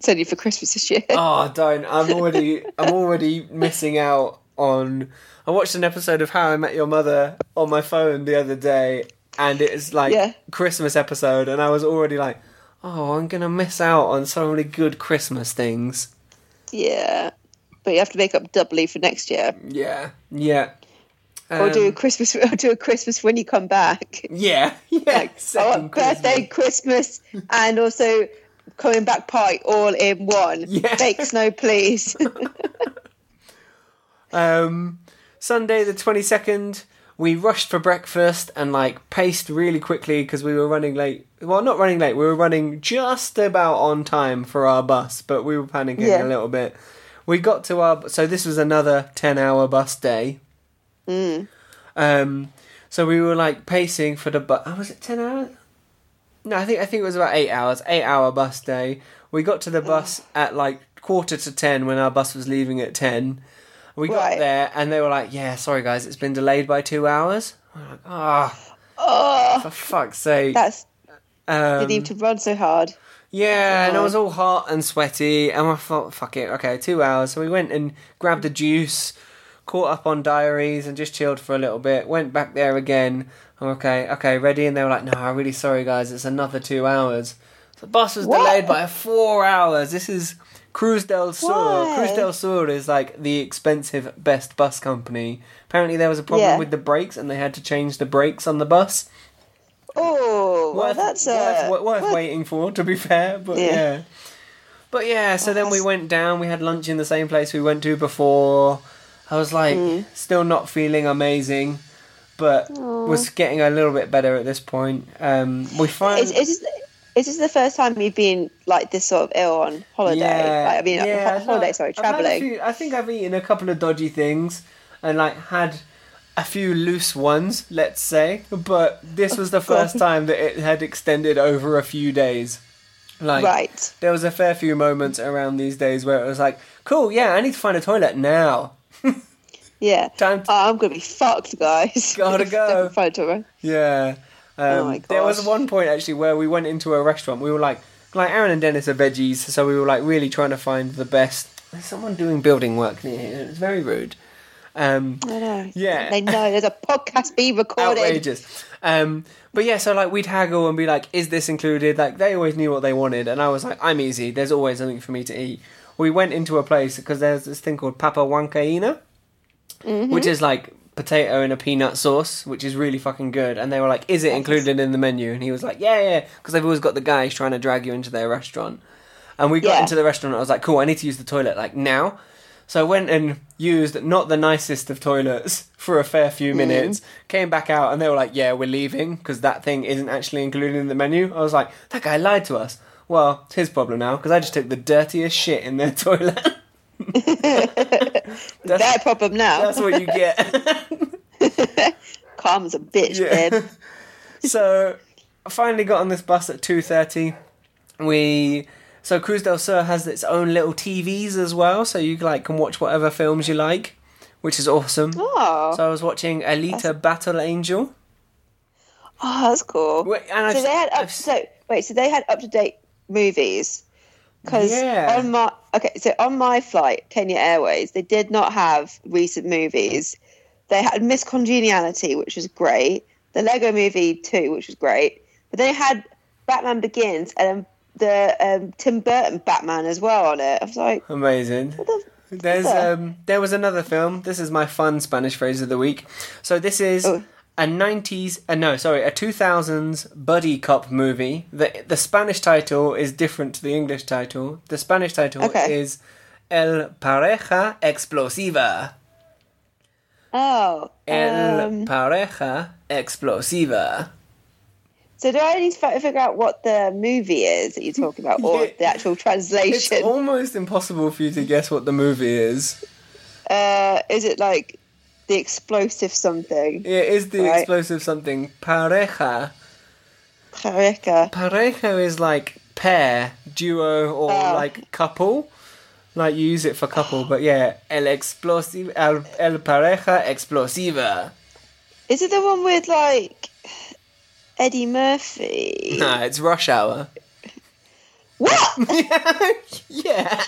send you for Christmas this year. Oh, don't! I'm already, I'm already missing out on. I watched an episode of How I Met Your Mother on my phone the other day, and it's like Yeah. Christmas episode, and I was already like, "Oh, I'm gonna miss out on so many good Christmas things." Yeah, but you have to make up doubly for next year, Yeah, yeah. or do a Um, Christmas, *laughs* or do a Christmas when you come back. yeah, *laughs* yeah. Like, second want birthday, Christmas. Christmas, and also coming back party all in one. Yeah. Fake snow, please. *laughs* Um, Sunday the twenty second, we rushed for breakfast and like paced really quickly because we were running late. Well, not running late. We were running just about on time for our bus, but we were panicking Yeah. a little bit. We got to our so this was another ten hour bus day. Mm. Um, so we were like pacing for the bus. Oh, was it ten hours? No, I think I think it was about eight hours. Eight hour bus day. We got to the bus at like quarter to ten when our bus was leaving at ten. We got Right. there and they were like, "Yeah, sorry guys, it's been delayed by two hours." We're like, "Ah, oh, for fuck's sake!" that's Um, you need to run so hard. yeah, and I Oh. was all hot and sweaty, and I thought, "Fuck it, okay, two hours." So we went and grabbed a juice, caught up on diaries, and just chilled for a little bit. Went back there again. Okay, okay, ready? And they were like, "No, I'm really sorry, guys. It's another two hours." So the bus was What? delayed by four hours. This is Cruz del Sur. Why? Cruz del Sur is like the expensive best bus company. Apparently, there was a problem Yeah. with the brakes, and they had to change the brakes on the bus Oh, well, worth, that's worth, uh, worth, worth worth- waiting for, to be fair. But yeah. Yeah. But yeah, so then we went down. We had lunch in the same place we went to before. I was like, Mm. still not feeling amazing, but was getting a little bit better at this point. Um, we finally. This, is this the first time you've been like this sort of ill on holiday? Yeah, Like, I mean, yeah, ho- holiday, sorry, I've had a traveling. few- I think I've eaten a couple of dodgy things and like had a few loose ones, let's say. But this was the first time that it had extended over a few days. Like, right. there was a fair few moments around these days where it was like, cool, yeah, I need to find a toilet now. Yeah. *laughs* Time to- Oh, I'm gonna be fucked, guys. Gotta *laughs* go. Find a toilet. Yeah. Um, Oh there was one point actually where we went into a restaurant. We were like, like Aaron and Dennis are veggies, so we were like really trying to find the best. There's someone doing building work near here. It's very rude. Um, I know. Yeah. They know there's a *laughs* podcast being recorded. outrageous. Um, but yeah, so like we'd haggle and be like, "Is this included?" Like they always knew what they wanted, and I was like, "I'm easy. There's always something for me to eat." We went into a place because there's this thing called Papa Huancaína, which is like potato in a peanut sauce, which is really fucking good. And they were like, "Is it included in the menu?" And he was like, "Yeah, yeah," because they've always got the guys trying to drag you into their restaurant. And we got Yeah. into the restaurant. and I was like, "Cool, I need to use the toilet like now." So I went and used not the nicest of toilets *laughs* for a fair few hmm. minutes. Came back out and they were like, "Yeah, we're leaving because that thing isn't actually included in the menu." I was like, "That guy lied to us." Well, it's his problem now because I just took the dirtiest shit in their *laughs* toilet. That's, Their problem now. that's what you get. *laughs* Calm as a bitch, Yeah. babe. so I finally got on this bus at two thirty. We so Cruz del Sur has its own little TVs as well, so you like can watch whatever films you like, which is awesome. Oh, So I was watching Alita Battle Angel. oh, that's cool. Wait, and I've- so they had up. I've- So wait, so they had up to date movies. Because Yeah. on my okay, so on my flight, Kenya Airways, they did not have recent movies. They had Miss Congeniality, which was great. The Lego Movie 2, which was great. But they had Batman Begins and the um, Tim Burton Batman as well on it. I was like, Amazing. There's um there was another film. This is my fun Spanish phrase of the week. So this is Oh. A 90s uh, no, sorry, a 2000s buddy cop movie. The the Spanish title is different to the English title. The Spanish title Okay. is El pareja explosiva. Oh, El um, pareja explosiva. so do I need to fi- figure out what the movie is that you're talking about, or Yeah. *laughs* the actual translation? It's almost impossible for you to guess what the movie is. Uh, is it like the explosive something? It is the Right. explosive something pareja. Pareja. Pareja is like pair, duo, or Oh. like couple. Like you use it for couple, but yeah, el explosivo, el, el pareja explosiva. Is it the one with like Eddie Murphy? Nah, it's rush hour. What? *laughs* yeah.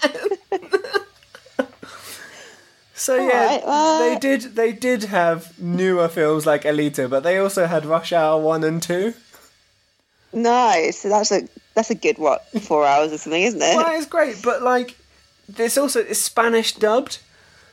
So yeah, Alright, well- they did they did have newer films like Alita, but they also had Rush Hour one and two. nice. So that's a that's a good what four hours or something, isn't it? Well, it's great, but like, there's also it's Spanish dubbed,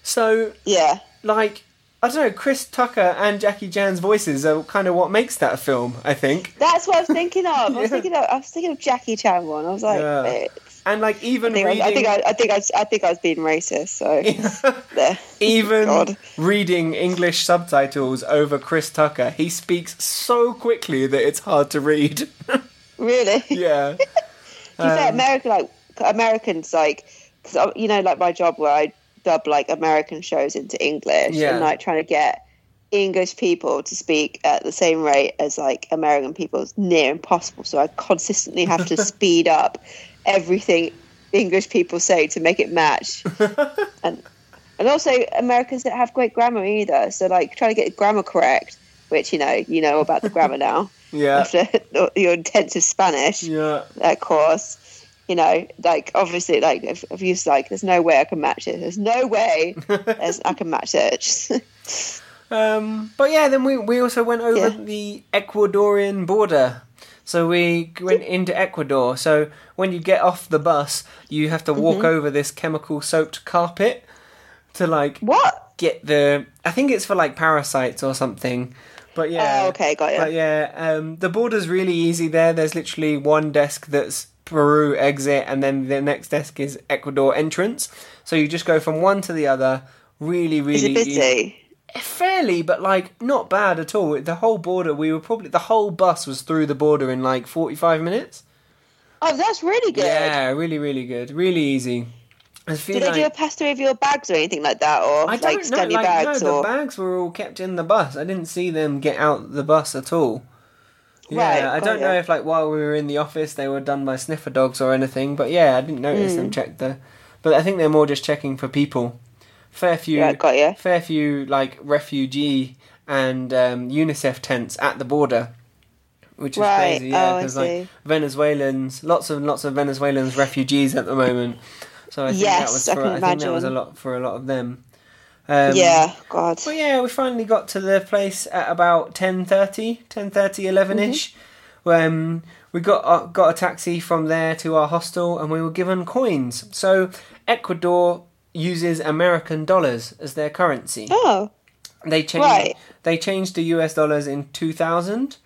so Yeah. like I don't know, Chris Tucker and Jackie Chan's voices are kind of what makes that film. I think, That's what I was thinking of. I was *laughs* Yeah. thinking of I was thinking of Jackie Chan one. I was like, Yeah. Eh, and like even I think, reading, I, I think I, I think I, was, I think I was being racist. So *laughs* even God. reading English subtitles over Chris Tucker, he speaks so quickly that it's hard to read. *laughs* really. yeah, *laughs* fair, Um, America, like Americans, like because you know, like my job where I dub like American shows into English, Yeah. and like trying to get English people to speak at the same rate as like American people is near impossible. So I consistently have to speed up everything English people say to make it match, *laughs* and and also Americans that have great grammar either. So like trying to get grammar correct, which you know you know about the grammar now *laughs* yeah, after *laughs* your intensive Spanish yeah. that course. You know, like obviously, like if, if you like, there's no way I can match it. There's no way I can match it. Um, but yeah, then we we also went over Yeah. the Ecuadorian border. So we went into Ecuador. So when you get off the bus, you have to Mm-hmm. walk over this chemical soaked carpet to like what? get the. I think it's for like parasites or something. But yeah. Oh, okay, got you. But yeah, um, the border's really easy there. There's literally one desk that's Peru exit, and then the next desk is Ecuador entrance. So you just go from one to the other. Really, Is really it easy busy? Fairly but like not bad at all. The whole border we were probably the whole bus was through the border in like 45 minutes. Oh, that's really good. yeah really really good. Really easy. I feel Did they do a pass through of your bags or anything like that, or I don't like know like bags? no or? the bags were all kept in the bus. I didn't see them get out the bus at all. Yeah Right, I don't know if like while we were in the office they were done by sniffer dogs or anything but yeah I didn't notice Hmm. them check the but I think they're more just checking for people fair few yeah, got you. fair few like refugee and um, UNICEF tents at the border, which is Right. crazy. Yeah, Oh, because like. Venezuelans, lots and lots of Venezuelans refugees at the moment. So I think that was I for, can I, think that was a lot for a lot of them. Um, yeah, God. But yeah, we finally got to the place at about 10.30, 10.30, 11-ish. When we got uh, got a taxi from there to our hostel and we were given coins. So Ecuador uses American dollars as their currency. Oh, They changed. Right. They changed to US dollars in two thousand.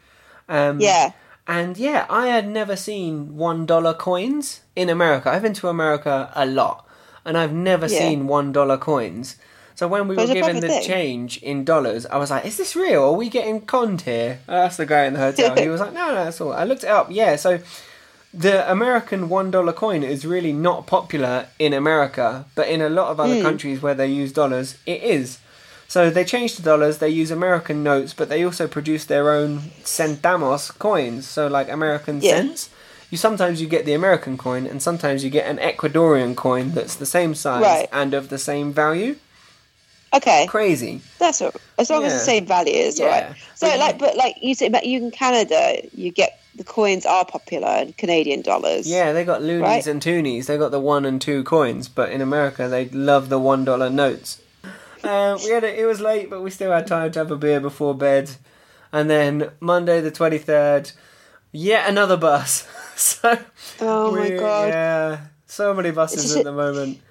Um, yeah. And yeah, I had never seen one dollar coins in America. I've been to America a lot, and I've never Yeah. seen one dollar coins. So when we But were given the thing. change in dollars, I was like, "Is this real? Are we getting conned here?" I asked the guy in the hotel. he was like, "No, no, that's all." I looked it up. Yeah, so the American one dollar coin is really not popular in America, but in a lot of other hmm. countries where they use dollars, it is. So they change to dollars. They use American notes, but they also produce their own centavos coins. So like American Yeah. cents. You sometimes you get the American coin, and sometimes you get an Ecuadorian coin that's the same size Right. and of the same value. Okay. Crazy. That's all, as long as the same value is Yeah. right. So But like, but like you said, but you in Canada, you get the coins are popular in Canadian dollars. Yeah, they got loonies Right. and toonies. They got the one and two coins, but in America they love the one dollar notes. Uh, we had a, it was late, but we still had time to have a beer before bed. And then Monday the twenty third, yet another bus. *laughs* so Oh my we- God. Yeah, so many buses at the moment.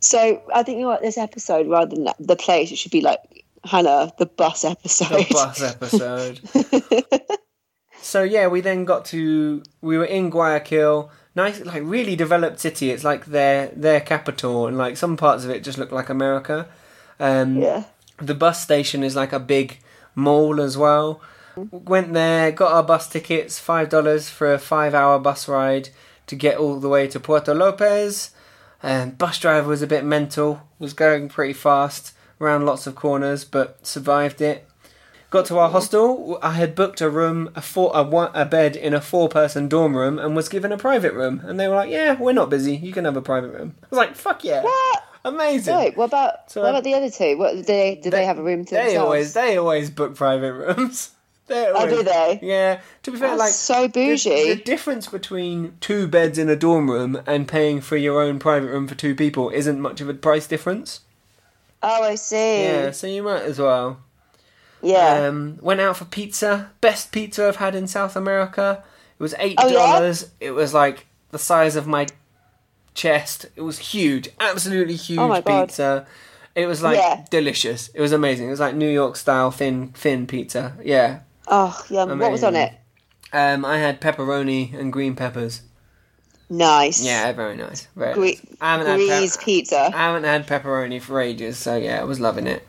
So I think you know what this episode, rather than the place, it should be like Hannah, the bus episode. The bus episode. *laughs* so yeah, we then got to we were in Guayaquil. Nice, like really developed city. It's like their their capital, and like some parts of it just look like America. Um, yeah. The bus station is like a big mall as well. Went there, got our bus tickets, five dollars for a five-hour bus ride to get all the way to Puerto Lopez. And bus driver was a bit mental, was going pretty fast around lots of corners, but survived it. Got to our hostel. I had booked a room, a four, a, one, a bed in a four-person dorm room, and was given a private room. And they were like, "Yeah, we're not busy. You can have a private room." I was like, "Fuck yeah, What? amazing!" Wait, what about So what about the other two? What did they did they, have a room to They themselves? always they always book private rooms. *laughs* They Oh, do they? Yeah. To be fair, That's like so the, bougie. the difference between two beds in a dorm room and paying for your own private room for two people isn't much of a price difference. Oh, I see. Yeah, so you might as well. Yeah. Um, went out for pizza. Best pizza I've had in South America. It was eight Oh, yeah? dollars. It was like the size of my chest. It was huge, absolutely huge Oh my God. pizza. It was like Yeah. delicious. It was amazing. It was like New York style thin thin pizza. Yeah. oh, yum. What was on it? Um, I had pepperoni and green peppers. Nice. Yeah, very nice. Very Gre- nice. I haven't Grease pep- pizza. I haven't had pepperoni for ages, so yeah, I was loving it.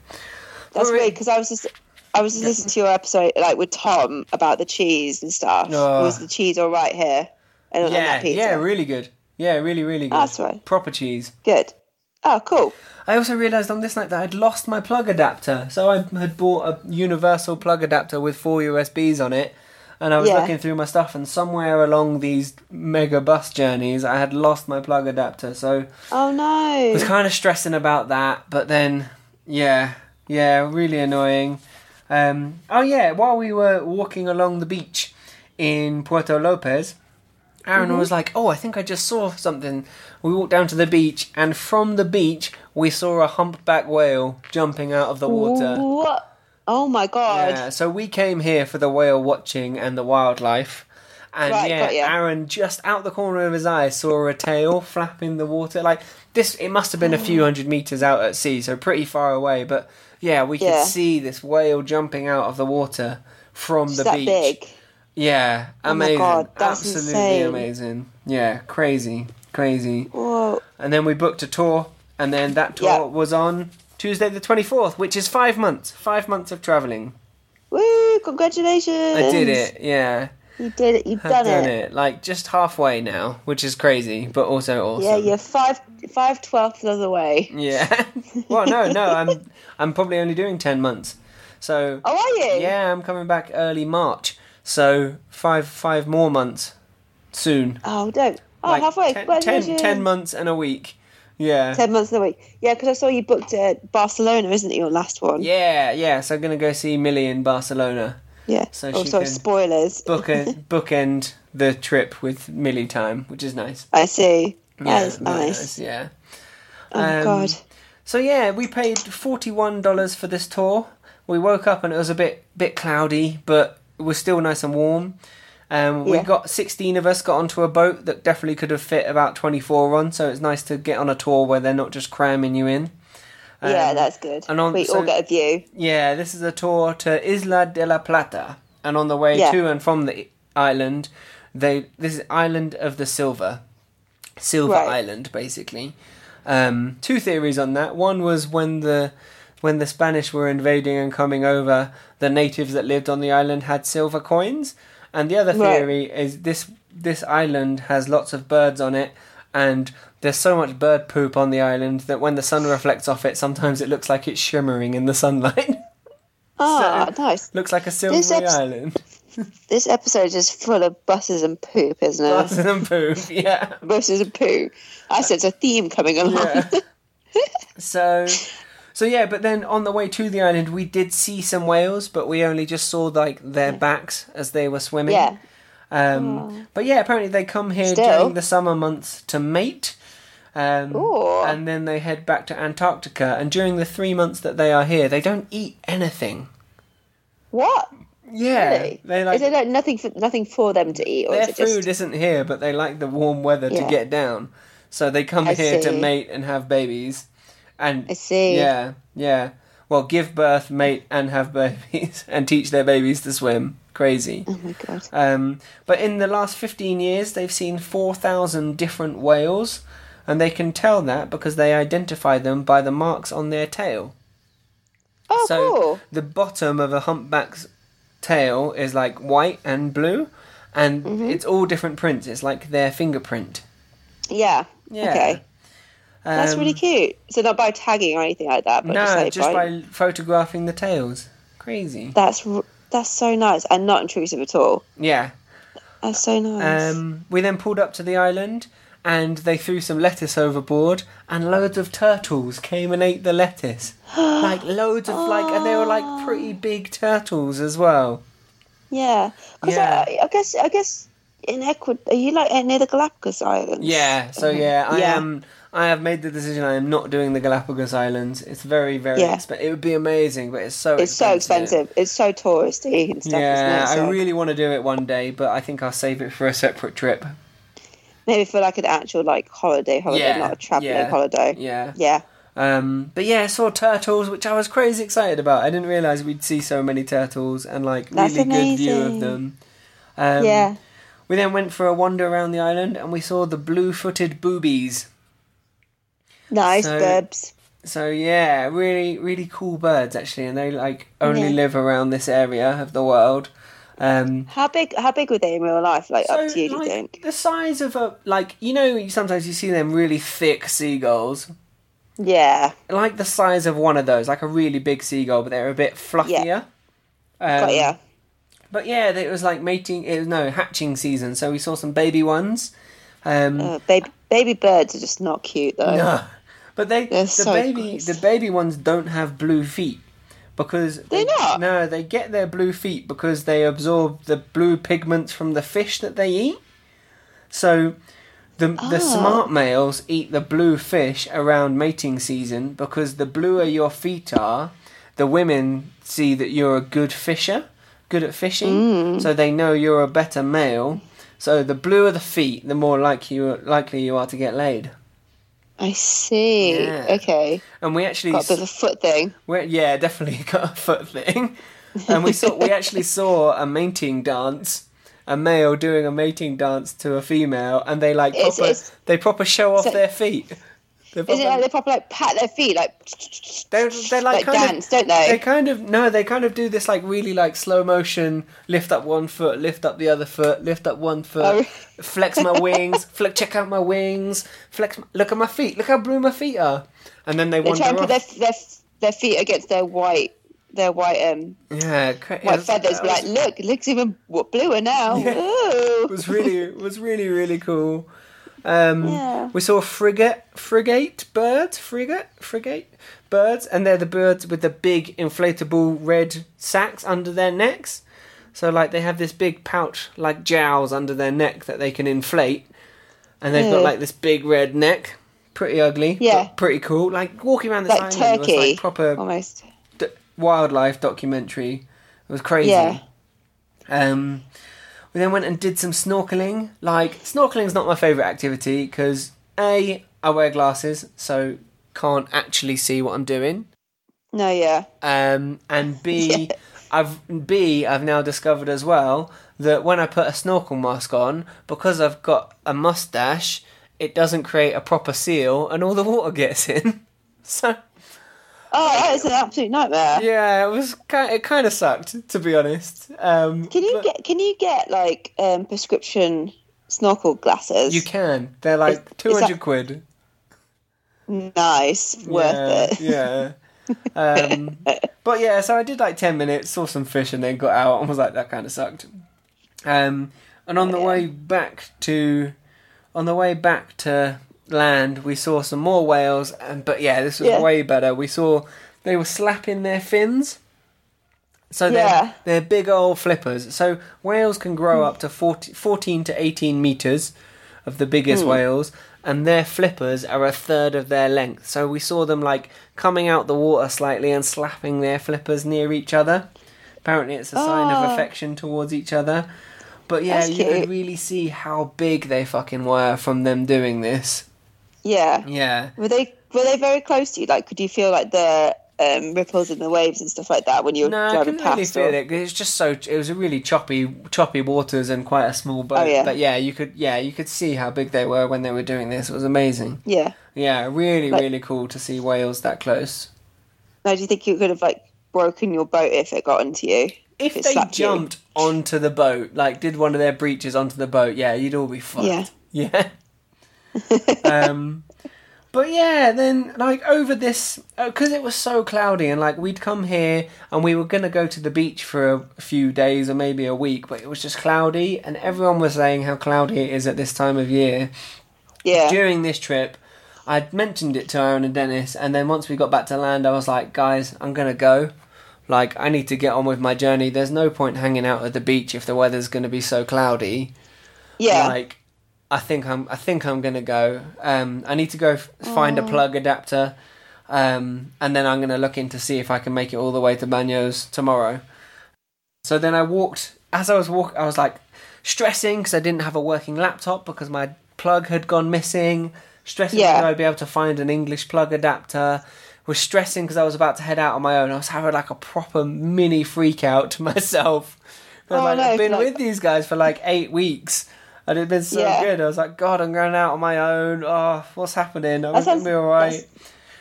That's Well, weird because I was just I was listening to your episode like with Tom about the cheese and stuff. Oh. Was the cheese all right here? And Yeah, that pizza. yeah, really good. Yeah, really, really good. That's right. Proper cheese. Good. Oh, cool. I also realised on this night that I'd lost my plug adapter. So I had bought a universal plug adapter with four USBs on it. And I was Yeah. looking through my stuff, and somewhere along these mega bus journeys, I had lost my plug adapter. So Oh no, I was kind of stressing about that. But then, yeah, yeah, really annoying. Um, oh, yeah, while we were walking along the beach in Puerto Lopez, Aaron Mm-hmm. was like, "Oh, I think I just saw something." We walked down to the beach, and from the beach, we saw a humpback whale jumping out of the water. What? Oh my god. Yeah, so we came here for the whale watching and the wildlife. And Right, yeah. Aaron just out the corner of his eye saw a tail flapping the water. Like this, it must have been a few hundred meters out at sea, so pretty far away. But yeah, we Yeah. could see this whale jumping out of the water from the that beach. big. Yeah, Oh my amazing. God, that's Absolutely insane. amazing. Yeah, crazy, crazy. Whoa. And then we booked a tour, and then that tour Yeah. was on Tuesday the 24th, which is five months. Five months of travelling. Woo! Congratulations. I did it, yeah. You did it. You've done, done it. it. Like just halfway now, which is crazy, but also awesome. Yeah, you're five five twelfths of the way. Yeah. *laughs* well, no, no, I'm I'm probably only doing ten months. So Oh, are you? yeah, I'm coming back early March. So five five more months soon. Oh, don't. Oh, Like halfway. ten, ten. 10 months and a week. Yeah. Ten months of the week. Yeah, because I saw you booked uh, Barcelona, isn't it? Your last one. Yeah, yeah. So I'm gonna go see Millie in Barcelona. Yeah. So can spoilers. Book a *laughs* bookend the trip with Millie time, which is nice. I see. Yeah, is nice. Yeah. Oh Um, God. So yeah, we paid forty one dollars for this tour. We woke up and it was a bit bit cloudy, but it was still nice and warm. Um, We Yeah. got sixteen of us got onto a boat that definitely could have fit about twenty four on. So it's nice to get on a tour where they're not just cramming you in. Yeah, Um, that's good. and on- we so- all get a view. Yeah, this is a tour to Isla de la Plata, and on the way Yeah. to and from the island, they this is Island of the Silver, Silver Right. Island, basically. Um, two theories on that. One was when the when the Spanish were invading and coming over, the natives that lived on the island had silver coins, and the other Right. theory is this this island has lots of birds on it, and there's so much bird poop on the island that when the sun reflects off it, sometimes it looks like it's shimmering in the sunlight. *laughs* Ah, So- nice. Looks like a silvery eps- island. *laughs* This episode is full of buses and poop, isn't it? Buses and poop, *laughs* yeah. buses and poo. I sense a theme coming along. yeah. so, so yeah, but then on the way to the island, we did see some whales, but we only just saw like their backs as they were swimming. Yeah. Um, But yeah, apparently they come here Still. during the summer months to mate. Um, and then they head back to Antarctica. And during the three months that they are here, they don't eat anything. What? Yeah, Really? they like is there like nothing for nothing for them to eat, or their is it just food isn't here, but they like the warm weather to get down. So they come I here to mate and have babies. And I see. yeah, yeah. Well, give birth, mate, and have *laughs* babies, and teach their babies to swim. Crazy. Oh my god. Um, but in the last 15 years, they've seen 4,000 different whales, and they can tell that because they identify them by the marks on their tail. Oh, so cool. the bottom of a humpback's tail is like white and blue, and Mm-hmm. it's all different prints. It's like their fingerprint. Yeah. Yeah. Okay. That's Um, really cute. So not by tagging or anything like that, but No, just, like just by, by photographing the tails. Crazy. that's that's so nice and not intrusive at all. Yeah. That's so nice. Um, we then pulled up to the island and they threw some lettuce overboard and loads of turtles came and ate the lettuce. *gasps* like loads of like and they were like pretty ah. big turtles as well. yeah. Because yeah. I, I guess I guess in Ecuador, are you like near the Galapagos Islands? Yeah, so yeah, I Yeah. am I have made the decision I am not doing the Galapagos Islands. It's very very Yeah. expensive. It would be amazing, but it's so It's so expensive. It's so touristy and stuff. Yeah, it? I really want to do it one day, but I think I'll save it for a separate trip. Maybe for like an actual like holiday, holiday, Yeah, not a traveling yeah, holiday. Yeah. Yeah. Um, but yeah, I saw turtles, which I was crazy excited about. I didn't realize we'd see so many turtles and like That's really good view of them. Um, yeah. We then went for a wander around the island and we saw the blue-footed boobies. Nice so- birds. So yeah, really, really cool birds actually, and they like only Yeah. live around this area of the world. Um, How big? How big were they in real life? Like so, up to you, do you think? the size of a like you know sometimes you see them really thick seagulls, Yeah. like the size of one of those, like a really big seagull, but they're a bit fluffier. Um, Got ya. But yeah, it was like mating. It was no hatching season, so we saw some baby ones. Um, Uh, baby, baby birds are just not cute though. no, but they They're the so baby gross. the baby ones don't have blue feet because They're not? No, they get their blue feet because they absorb the blue pigments from the fish that they eat. So. The, the Oh. smart males eat the blue fish around mating season because the bluer your feet are, the women see that you're a good fisher, good at fishing, Mm. so they know you're a better male. So the bluer the feet, the more likely you likely you are to get laid. I see. Yeah. Okay. And we actually, Got a bit of a foot thing. yeah, definitely *laughs* got a foot thing. And we saw, we actually *laughs* saw a mating dance, a male doing a mating dance to a female, and they like It's- proper, it's- they proper show off so- their feet. They Is it like they proper like pat their feet like They're, they're like, like dance, of, don't they? They kind of no, they kind of do this like really like slow motion. Lift up one foot, lift up the other foot, lift up one foot, Oh. flex my *laughs* wings, flex, check out my wings, flex. Look at my feet. Look how blue my feet are. And then they They wander try and put off. their, their their feet against their white their white um yeah, cra- white was- feathers. it Be like, look, it looks even bluer now. Yeah. *laughs* It was really, it was really, really cool. Um, Yeah. We saw frigate, frigate birds, frigate, frigate birds, and they're the birds with the big inflatable red sacks under their necks. So like they have this big pouch like jowls under their neck that they can inflate, and they've got like this big red neck. Pretty ugly, Yeah. but pretty cool. Like walking around this like island was turkey, like proper almost. d- wildlife documentary. It was crazy. Yeah. Um, we then went and did some snorkeling. Like snorkeling's not my favourite activity because a I wear glasses, so can't actually see what I'm doing. No, yeah. Um, and b *laughs* Yeah. have b I've now discovered as well that when I put a snorkel mask on, because I've got a mustache, it doesn't create a proper seal, and all the water gets in. *laughs* So Oh, that is an absolute nightmare. yeah, it was kind. It kind of sucked, to be honest. Um, Can you but- get can you get like um, prescription snorkel glasses? You can. They're like two hundred that- quid. Nice, worth yeah, it. Yeah. Um, *laughs* but yeah, so I did like ten minutes, saw some fish, and then got out and was like, that kind of sucked. Um, and on the Yeah. way back to, on the way back to land, we saw some more whales, and but yeah, this was Yeah. way better. We saw they were slapping their fins. So they're, Yeah. they're big old flippers. So whales can grow hmm. up to 40, 14 to 18 meters of the biggest hmm. whales, and their flippers are a third of their length. So we saw them like coming out the water slightly and slapping their flippers near each other Apparently, it's a sign of Oh. affection towards each other. But yeah, you could really see how big they fucking were from them doing this. Yeah. Yeah. Were they were they very close to you? Like, could you feel like the um, ripples in the waves and stuff like that when you were No, I driving past? really feel it. It's just so. It was a really choppy, choppy waters and quite a small boat. Oh, yeah. But yeah, you could. Yeah, you could see how big they were when they were doing this. It was amazing. Yeah. Yeah, really, Like- really cool to see whales that close. Now, do you think you could have like broken your boat if it got into you? If It they slapped you. jumped onto the boat, like did one of their breaches onto the boat, yeah, you'd all be fucked. Yeah. *laughs* Yeah. Um, but yeah, then like over this, because it was so cloudy, and like we'd come here and we were gonna go to the beach for a few days or maybe a week, but it was just cloudy, and everyone was saying how cloudy it is at this time of year. Yeah. During this trip, I'd mentioned it to Aaron and Dennis, and then once we got back to land, I was like, guys, I'm gonna go. Like, I need to get on with my journey. There's no point hanging out at the beach if the weather's gonna be so cloudy. yeah. Like, I think I'm. I think I'm gonna go. Um, I need to go f- find a plug adapter, um, and then I'm gonna look in to see if I can make it all the way to Baños tomorrow. So then I walked. As I was walking, I was like stressing because I didn't have a working laptop because my plug had gone missing. Stressing Yeah. that I'd be able to find an English plug adapter. Was stressing because I was about to head out on my own. I was having like a proper mini freak out to *laughs* myself. Oh, like, no, I've been like- with these guys for like eight weeks. And it'd been so Yeah. good. I was like, God, I'm going out on my own. Oh, what's happening? I'm That gonna be alright.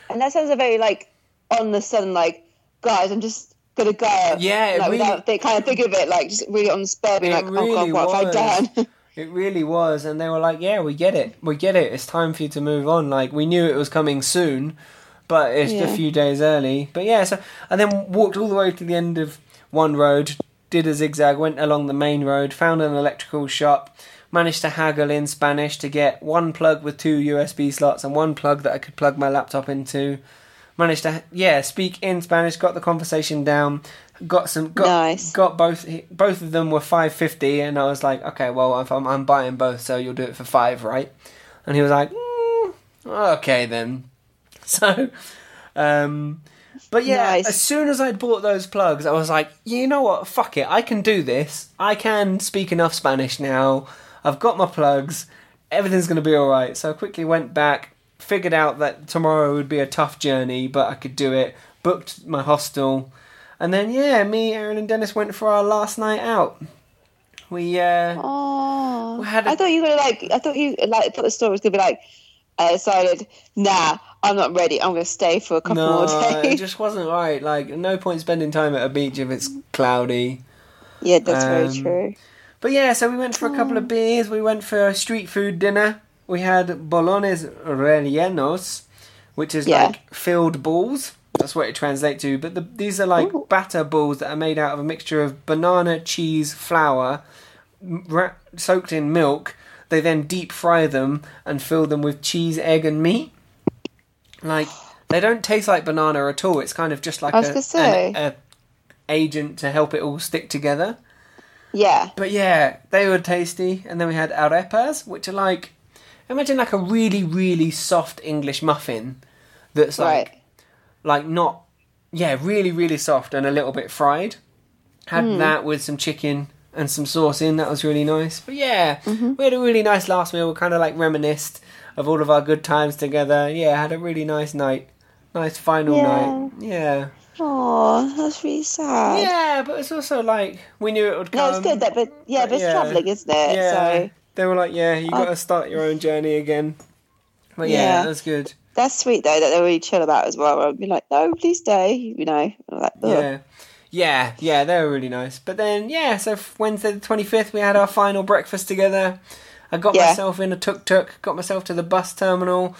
And that sounds a very like on the sun, like guys, I'm just gonna go. Yeah, it like, really- without they kind of think of it, like just really on the spur, being like, oh really god, what have I done? It really was, and they were like, "Yeah, we get it, we get it. It's time for you to move on." Like we knew it was coming soon, but it's just a few days early. But yeah, so and then walked all the way to the end of one road, did a zigzag, went along the main road, found an electrical shop, managed to haggle in Spanish to get one plug with two USB slots and one plug that I could plug my laptop into. Managed to yeah speak in Spanish, got the conversation down, got some got Nice. got both both of them were five fifty, and I was like, okay, well, I'm I'm buying both, so you'll do it for five, right? And he was like, mm, okay then. *laughs* So, um, but yeah, Nice. as soon as I'd bought those plugs, I was like, you know what, fuck it, I can do this. I can speak enough Spanish now. I've got my plugs. Everything's gonna be all right. So I quickly went back, figured out that tomorrow would be a tough journey, but I could do it. Booked my hostel. And then yeah, me, Aaron, and Dennis went for our last night out. We uh, Oh, We had a- I thought you were like. I thought you like thought the story was gonna be like. I decided, nah, I'm not ready. I'm gonna stay for a couple no, more days. it just wasn't right. Like no point spending time at a beach if it's cloudy. yeah, that's um, very true. But yeah, so we went for a couple of beers. We went for a street food dinner. We had bolones rellenos, which is Yeah. like filled balls. That's what it translates to. But the, these are like Ooh. batter balls that are made out of a mixture of banana, cheese, flour, ra- soaked in milk. They then deep fry them and fill them with cheese, egg, and meat. Like they don't taste like banana at all. It's kind of just like a, an a agent to help it all stick together. Yeah, But yeah, they were tasty. And then we had arepas, which are like, imagine like a really, really soft English muffin that's like, right. like not, yeah, really, really soft and a little bit fried. Had hmm. that with some chicken and some sauce in. That was really nice. But yeah, mm-hmm. we had a really nice last meal. We kind of like reminisced of all of our good times together. Yeah, had a really nice night. Nice final Yeah. night. Yeah. Oh, that's really sad. Yeah, but it's also like we knew it would come. No, it's good that, but yeah, but it's yeah. traveling, isn't it? Yeah, So they were like, "Yeah, you uh, got to start your own journey again." But yeah, Yeah. that's good. that's sweet though that they're really chill about as well. I'd be like, no, please stay. You know, like, Ugh. Yeah, yeah, yeah, they were really nice. But then, yeah, so Wednesday the twenty fifth, we had our final breakfast together. I got Yeah. myself in a tuk tuk, got myself to the bus terminal,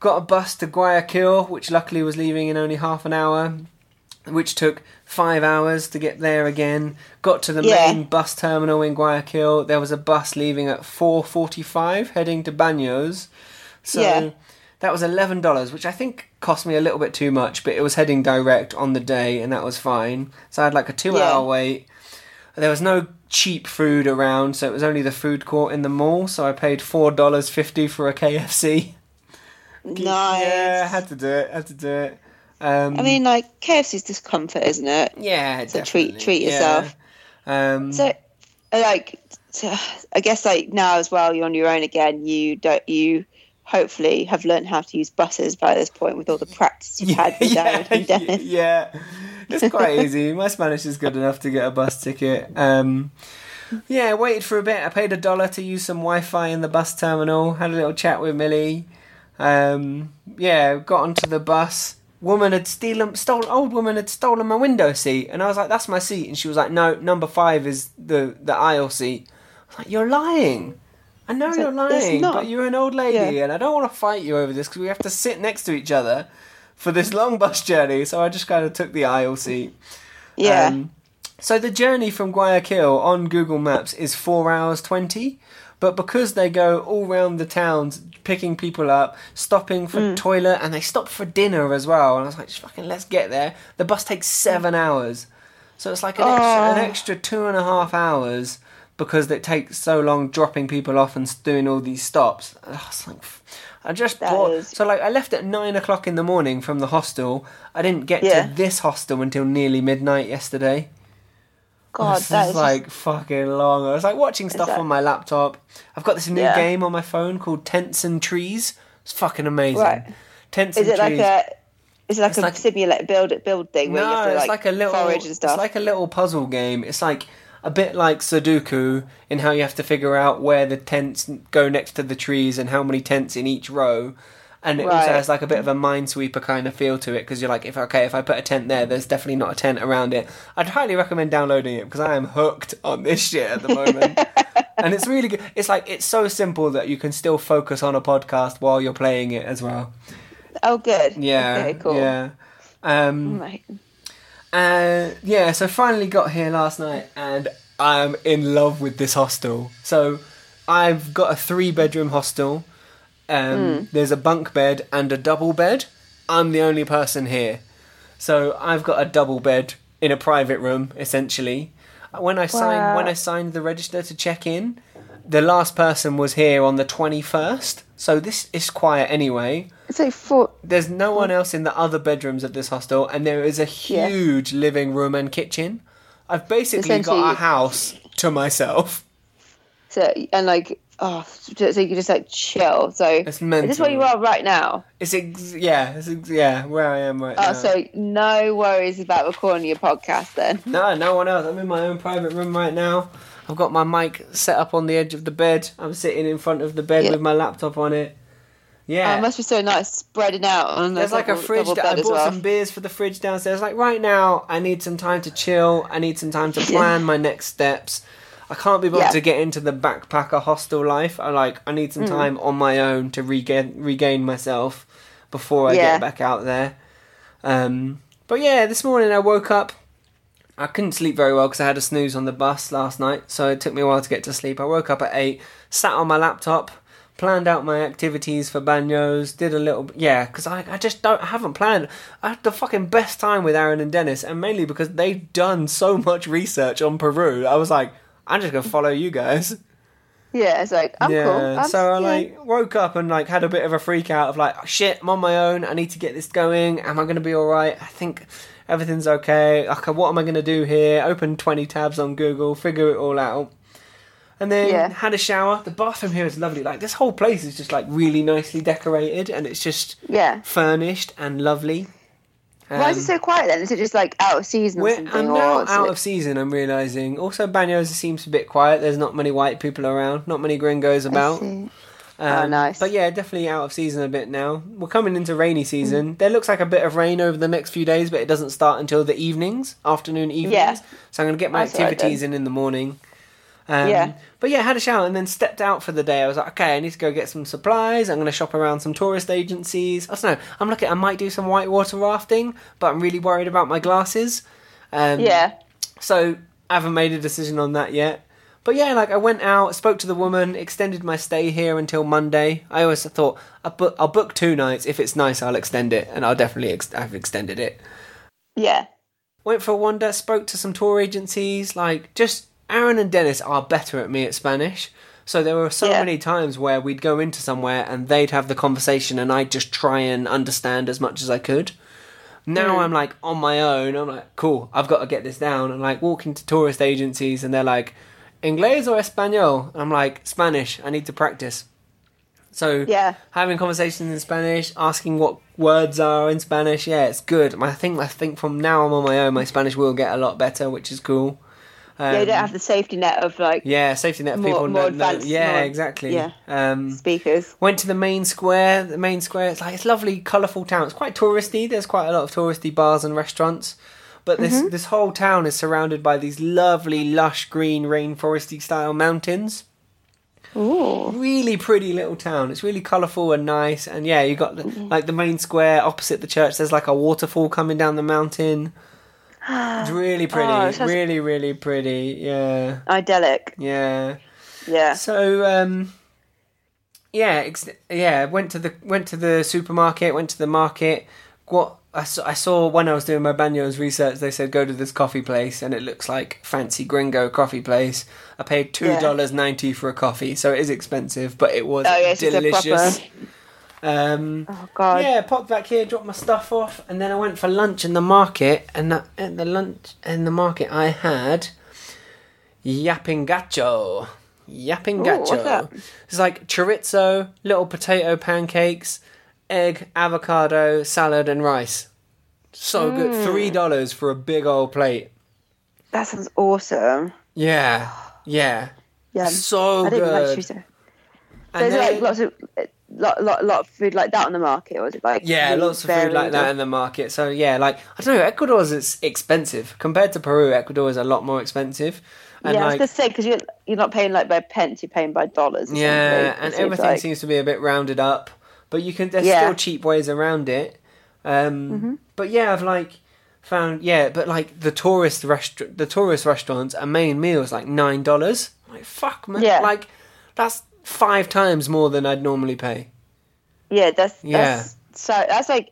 got a bus to Guayaquil, which luckily was leaving in only half an hour. Which took five hours to get there again. Got to the Yeah. main bus terminal in Guayaquil. There was a bus leaving at four forty-five, heading to Baños. So Yeah. that was eleven dollars, which I think cost me a little bit too much, but it was heading direct on the day, and that was fine. So I had like a two-hour Yeah. wait. There was no cheap food around, so it was only the food court in the mall. So I paid four dollars fifty for a KFC. *laughs* nice. Yeah, I had to do it. Had to do it. Um, I mean, like KFC's discomfort, isn't it? yeah, so treat- definitely. treat Yeah. yourself. Um, So, uh, like, so I guess like now as well, you're on your own again. You don't. You hopefully have learned how to use buses by this point with all the practice you've had with *laughs* Aaron and Dennis. yeah, it's quite *laughs* easy. My Spanish is good enough to get a bus ticket. Um, yeah, I waited for a bit. I paid a dollar to use some Wi-Fi in the bus terminal. Had a little chat with Millie. Um, yeah, got onto the bus. Woman had stolen, stole, old woman had stolen my window seat, and I was like, "That's my seat," and she was like, "No, number five is the the aisle seat." I was like, "You're lying." I know you're lying, not." but you're an old lady, Yeah. and I don't want to fight you over this because we have to sit next to each other for this long bus journey. So I just kind of took the aisle seat. Yeah. Um, so the journey from Guayaquil on Google Maps is four hours twenty, but because they go all round the towns picking people up, stopping for Mm. toilet, and they stop for dinner as well. And I was like, fucking let's get there. The bus takes seven hours, so it's like an extra, an Oh. extra two and a half hours because it takes so long dropping people off and doing all these stops. Like, I just That bought. is- So like, I left at nine o'clock in the morning from the hostel. I didn't get Yeah. to this hostel until nearly midnight yesterday. God, this that is is like fucking long. I was like watching stuff that- on my laptop. I've got this new Yeah. game on my phone called Tents and Trees. It's fucking amazing. Right. Tents Is and it like Trees. a? Is it like It's a like- simulate build build thing where you no, have to it's like, like a little. forage and stuff? It's like a little puzzle game. It's like a bit like Sudoku in how you have to figure out where the tents go next to the trees and how many tents in each row. And it also has like a bit of a minesweeper kind of feel to it because you're like, if okay, if I put a tent there, there's definitely not a tent around it. I'd highly recommend downloading it because I am hooked on this shit at the moment. *laughs* and it's really good. It's like it's so simple that you can still focus on a podcast while you're playing it as well. oh, good. Yeah, Okay, cool. yeah. Um, Right. uh, yeah, so finally got here last night and I'm in love with this hostel. So I've got a three bedroom hostel. Um, There's a bunk bed and a double bed. I'm the only person here. So I've got a double bed in a private room, essentially. When I signed when I signed the register to check in, the last person was here on the 21st. So this is quiet anyway. Like four. There's no one else in the other bedrooms of this hostel, and there is a Yeah. huge living room and kitchen. I've basically got a house to myself. So and like oh, so you can just like chill. So It's is this where you are right now? It's ex- yeah, it's ex- yeah, where I am right Oh, now. Oh, so no worries about recording your podcast then. No, no one else. I'm in my own private room right now. I've got my mic set up on the edge of the bed. I'm sitting in front of the bed Yeah. with my laptop on it. Yeah. Oh, it must be so nice spreading out on There's the like a fridge double that I bought well. some beers for the fridge downstairs. Like right now, I need some time to chill. I need some time to *laughs* plan my next steps. I can't be bothered Yeah. to get into the backpacker hostel life. I like I need Mm. some time on my own to regain regain myself before I Yeah. get back out there. Um, but yeah, this morning I woke up. I couldn't sleep very well because I had a snooze on the bus last night, so it took me a while to get to sleep. I woke up at eight, sat on my laptop, planned out my activities for Baños, did a little, yeah, because I, I just don't, I haven't planned. I had the fucking best time with Aaron and Dennis, and mainly because they've done so much research on Peru. I was like, I'm just gonna follow you guys. Yeah, it's like I'm yeah, cool. I'm, so I yeah. like woke up and like had a bit of a freak out of like, oh, shit, I'm on my own. I need to get this going. Am I gonna be all right? I think everything's okay. Okay, what am I gonna do here? Open twenty tabs on Google, figure it all out. And then Yeah. had a shower. The bathroom here is lovely. Like this whole place is just like really nicely decorated, and it's just yeah. furnished and lovely. Why is Um, it so quiet then? Is it just like out of season or we're, something? I'm now is out it- of season. I'm realizing. Also, Baños seems a bit quiet. There's not many white people around. Not many gringos about. Um, Oh, nice. But yeah, definitely out of season a bit now. We're coming into rainy season. There looks like a bit of rain over the next few days, but it doesn't start until the evenings, afternoon evenings. Yeah. So I'm going to get my That's activities in in the morning. Um, Yeah. But yeah, had a shower and then stepped out for the day. I was like, okay, I need to go get some supplies. I'm going to shop around some tourist agencies. I don't know. I'm looking. I might do some whitewater rafting, but I'm really worried about my glasses. Um, Yeah. so I haven't made a decision on that yet. But yeah, like I went out, spoke to the woman, extended my stay here until Monday. I always thought I'll book, I'll book two nights. If it's nice, I'll extend it, and I'll definitely ex- I've extended it. Yeah. Went for a wander, spoke to some tour agencies. Like just Aaron and Dennis are better at me at Spanish. So there were so Yeah. many times where we'd go into somewhere and they'd have the conversation, and I'd just try and understand as much as I could. Now Mm. I'm like on my own. I'm like, cool. I've got to get this down. And like walking to tourist agencies, and they're like, Inglés or español? I'm like, Spanish. I need to practice. So Yeah. having conversations in Spanish, asking what words are in Spanish. Yeah, it's good. I think I think from now I'm on my own. My Spanish will get a lot better, which is cool. Um, yeah, you don't have the safety net of like yeah, safety net of More- people. more know- advanced, yeah, more- exactly. yeah. Um, speakers. Went to the main square. The main square. It's like it's lovely, colourful town. It's quite touristy. There's quite a lot of touristy bars and restaurants. But this Mm-hmm. this whole town is surrounded by these lovely, lush, green, rainforesty style mountains. Ooh. Really pretty little town. It's really colourful and nice. And yeah, you got the, Mm-hmm. like the main square opposite the church. There's like a waterfall coming down the mountain. It's *sighs* really pretty. Oh, it sounds- really, really pretty. Yeah, Idyllic. yeah. Yeah. So um, yeah, ex- yeah. Went to the went to the supermarket. Went to the market. What I saw, I saw when I was doing my Baños research, they said go to this coffee place, and it looks like fancy gringo coffee place. I paid two dollars ninety for a coffee, so it is expensive, but it was Oh, yes, delicious. Um, Oh God. yeah, popped back here, dropped my stuff off, and then I went for lunch in the market. And that, at the lunch in the market, I had llapingacho. Llapingacho. Ooh, that? It's like chorizo, little potato pancakes, egg, avocado, salad, and rice. So Mm. good. Three dollars for a big old plate. That sounds awesome. Yeah, yeah. Yeah. So I didn't good. like chorizo. There's then- like lots of lot, lot, lot of food like that on the market, or is it like Yeah, lots of food like that or- in the market. So yeah, like I don't know, Ecuador's is expensive compared to Peru. Ecuador is a lot more expensive, and yeah, I was like gonna say because you're you're not paying like by pence, you're paying by dollars. Yeah, and everything like- seems to be a bit rounded up. But you can there's Yeah. still cheap ways around it. Um, Mm-hmm. But yeah, I've like found yeah, but like the tourist restaurant, the tourist restaurants, a main meal is like nine dollars. Like fuck man, Yeah. like that's five times more than I'd normally pay. Yeah, that's Yeah. that's so that's like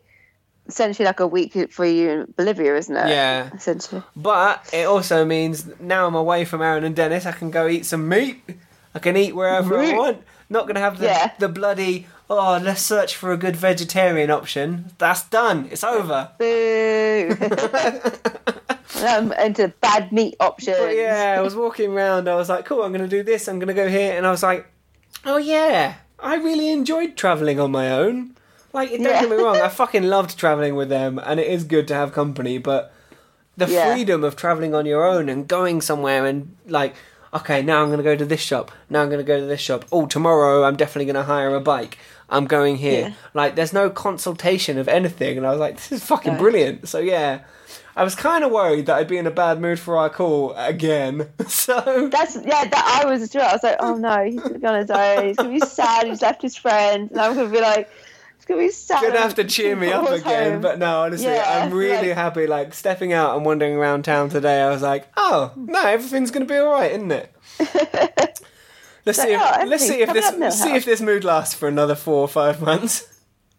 essentially like a week for you in Bolivia, isn't it? Yeah. essentially. But it also means now I'm away from Aaron and Dennis. I can go eat some meat. I can eat wherever I want. Not gonna have the Yeah. the bloody oh let's search for a good vegetarian option. That's done. It's over. Boo! *laughs* I'm into bad meat options. But yeah, I was walking around. I was like, cool. I'm gonna do this. I'm gonna go here, and I was like, oh yeah, I really enjoyed traveling on my own. Like, don't Yeah. get me wrong, I *laughs* fucking loved traveling with them, and it is good to have company. But the Yeah. freedom of traveling on your own and going somewhere and like, okay, now I'm going to go to this shop. Now I'm going to go to this shop. Oh, tomorrow I'm definitely going to hire a bike. I'm going here. Yeah. Like, there's no consultation of anything, and I was like, this is fucking No. brilliant. So yeah. I was kind of worried that I'd be in a bad mood for our call again. *laughs* So That's yeah. That I was as well. I was like, oh no, he's gonna be on his own. He's gonna be sad. He's left his friends, and I'm gonna be like, it's gonna be sad. gonna have to cheer me up again. home. But no, honestly, Yeah, I'm really like- happy. Like stepping out and wandering around town today, I was like, oh no, everything's gonna be all right, isn't it? *laughs* Let's see. If, oh, let's see if this see if this mood lasts for another four or five months.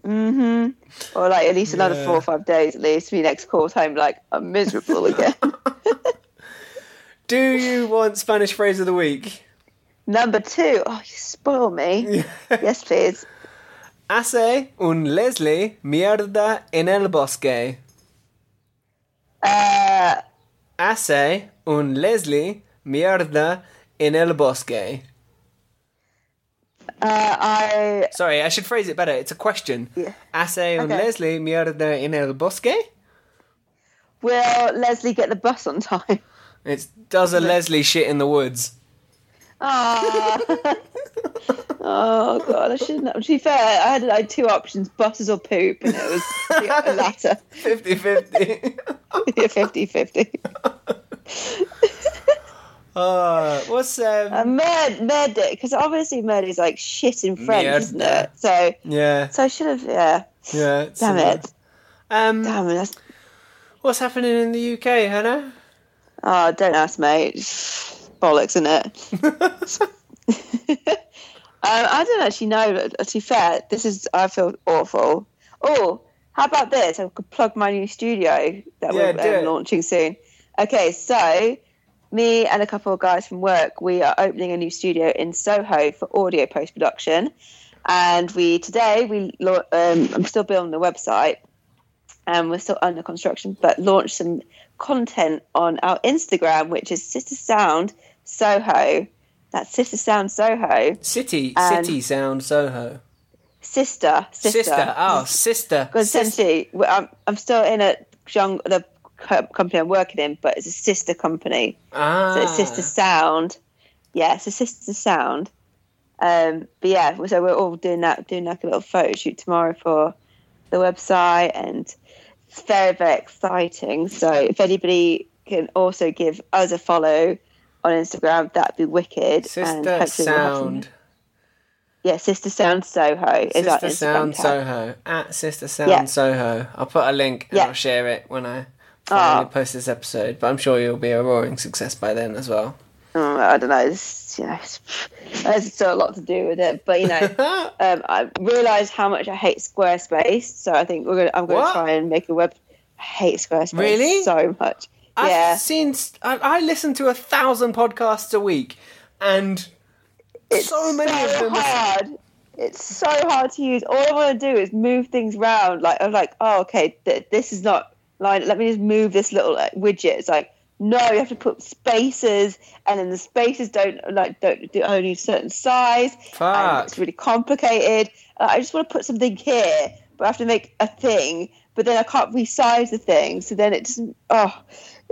Or like at least another Yeah. four or five days at least. Me next call home, like I'm miserable again. *laughs* *laughs* Do you want Spanish phrase of the week? Number two. Oh, you spoil me. *laughs* yes, please. Hace un Leslie mierda en el bosque. Uh, Hace un Leslie mierda en el bosque. Uh, I Sorry, I should phrase it better. It's a question. Yeah. Hace un Okay. Leslie mierda en el bosque? will Leslie get the bus on time? It's does a Leslie shit in the woods? Ah. *laughs* oh god, I shouldn't. Have. To be fair, I had like two options: buses or poop, and it was the *laughs* latter. 50 50. *laughs* 50-50. Uh, what's um. Uh, murd, murder, because obviously murder is like shit in French, isn't it? So, yeah, so I should have. Yeah. yeah. Damn uh, it. Um, Damn it. That's, what's happening in the UK, Hannah? oh, don't ask, mate. Bollocks, isn't it? *laughs* um, I don't actually know. but To be fair, this is. I feel awful. Oh, how about this? I could plug my new studio that Yeah, we're um, launching soon. Okay, so me and a couple of guys from work, we are opening a new studio in Soho for audio post production. And we today we um, I'm still building the website, and we're still under construction, but launched some content on our Instagram, which is Sister Sound Soho. That's Sister Sound Soho. City, And- city sound Soho. Sister, sister. Sister. Oh, sister. Because Sis- essentially, I'm, I'm still in a young the co- company I'm working in, but it's a sister company. ah. So it's Sister Sound. Yeah, it's a Sister Sound. Um, but yeah, so we're all doing that, doing like a little photo shoot tomorrow for the website, and it's very, very exciting. So if anybody can also give us a follow on Instagram, that'd be wicked. Sister some- Sound. yeah, Sister Sound Soho is Sister Sound. Soho. At Sister Sound Yeah. Soho. I'll put a link and Yeah. I'll share it when I finally Oh. post this episode. But I'm sure you'll be a roaring success by then as well. Oh, I don't know. It's, you know, it's, there's still a lot to do with it, but you know, *laughs* um, I realised how much I hate Squarespace, so I think we're gonna. I'm gonna try and make a web. I hate Squarespace Really? so much. I've yeah, seen. I, I listen to a thousand podcasts a week, and it's so many of them. are- hard. It's so hard to use. All I want to do is move things around. Like I'm like, oh, okay, th- this is not line. Let me just move this little like, widget. It's like, no, you have to put spaces, and then the spaces don't like don't do only a certain size. and it's really complicated. Uh, I just want to put something here, but I have to make a thing. But then I can't resize the thing, so then it doesn't. Oh,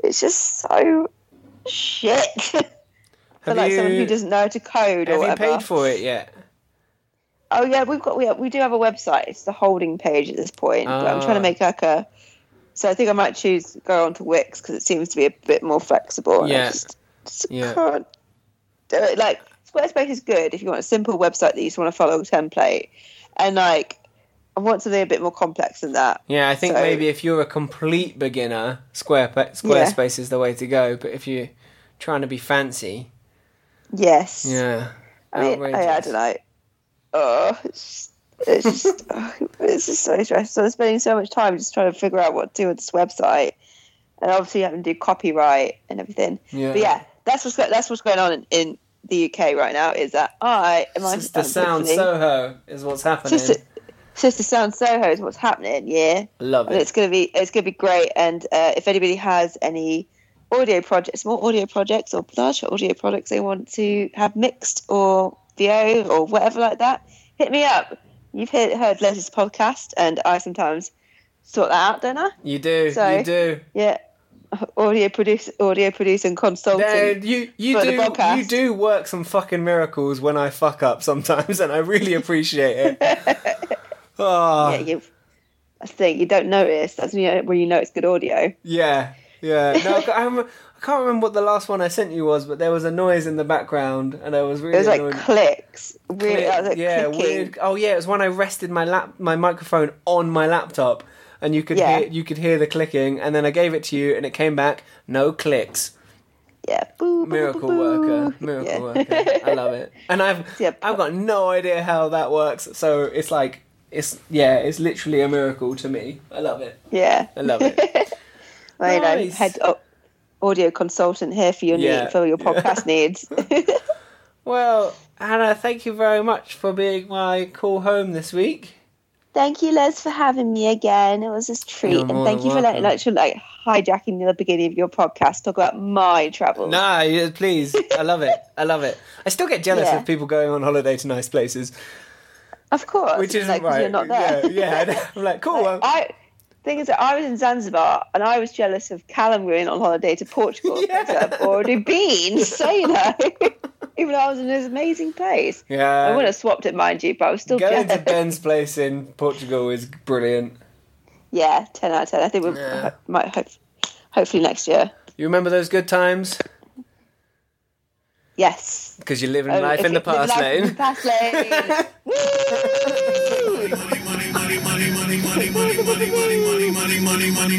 it's just so shit. *laughs* For like someone who doesn't know how to code or Have you paid for it yet? Oh yeah, we've got we we do have a website. It's the holding page at this point. But I'm trying Ah. to make like a. So I think I might choose go on to Wix because it seems to be a bit more flexible. and I Yeah. just, just Yeah. can't do it. Like Squarespace is good if you want a simple website that you just want to follow a template, and like I want something a bit more complex than that. Yeah, I think So- maybe if you're a complete beginner, Square Squarespace is the way to go. But if you're trying to be fancy, Yes. yeah, I mean, I, I don't know. Oh, it's just, it's just, oh, *laughs* it's just so stressful. I'm spending so much time just trying to figure out what to do with this website, and obviously having to do copyright and everything. Yeah. But yeah, that's what's that's what's going on in, in the UK right now. Is that I am I Sister Sound Soho is what's happening. Sister, Sister Sound Soho is what's happening. Yeah. Love and it. it's gonna be it's gonna be great. And uh, if anybody has any audio projects, small audio projects or large audio projects they want to have mixed or VO or whatever like that, hit me up. You've heard, heard Leslie's podcast, and I sometimes sort that out, don't I? You do, So- you do. Yeah, audio produce, audio produce and consulting. You you do you do work some fucking miracles when I fuck up sometimes, *laughs* and I really appreciate it. oh, *laughs* yeah, you. That's the thing you don't notice. That's when you, when you know it's good audio. Yeah, yeah. No, I, ca- I, can't remember what the last one I sent you was, but there was a noise in the background, and I was really It was like annoyed. clicks. Really, Click- like yeah, clicking. weird. Oh yeah, it was when I rested my lap, my microphone on my laptop, and you could Yeah. hear you could hear the clicking, and then I gave it to you, and it came back no clicks. Yeah, boo, boo, Miracle boo, worker, miracle Yeah. worker. I love it, and I've *laughs* Yeah, I've got no idea how that works. So it's like it's yeah, it's literally a miracle to me. I love it. Yeah. I love it. *laughs* Well, you know, Nice. head up audio consultant here for your Yeah. need, for your podcast *laughs* needs. *laughs* Well, Hannah, thank you very much for being my call home this week. thank you, Les, for having me again. It was a treat, You're and thank than you for letting welcome. like, like hijacking the beginning of your podcast. Talk about my travels. No, yeah, please. I love it. I love it. I still get jealous Yeah. of people going on holiday to nice places, of course, which isn't like, right. You're not there. Yeah, yeah. *laughs* I'm like, cool. Like, I thing is that I was in Zanzibar and I was jealous of Callum going on holiday to Portugal Yeah. because I've already been. So you know, even though I was in this amazing place, yeah, I would have swapped it, mind you, but I was still Going jealous. to Ben's place in Portugal is brilliant. Yeah, ten out of ten. I think we Yeah. might hope, hopefully next year. You remember those good times? Yes. Because you're living Oh, life if in the you- live past life in lane.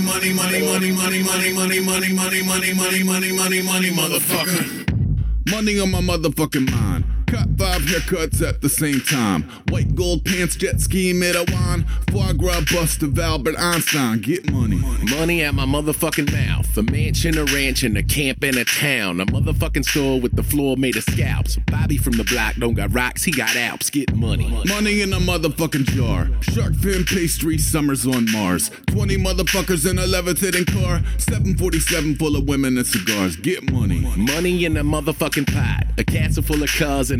the fast lane. Woo! Money on my motherfucking mind. Cut five haircuts at the same time. White gold pants, jet ski, Metawan. Foie gras bust of Albert Einstein. Get money. Money at my motherfucking mouth. A mansion, a ranch, and a camp in a town. A motherfucking store with the floor made of scalps. Bobby from the block don't got rocks, he got Alps. Get money. Money in a motherfucking jar. Shark fin pastry, summers on Mars. 20 motherfuckers in a levitating car. 747 full of women and cigars. Get money. Money in a motherfucking pot. A castle full of cars and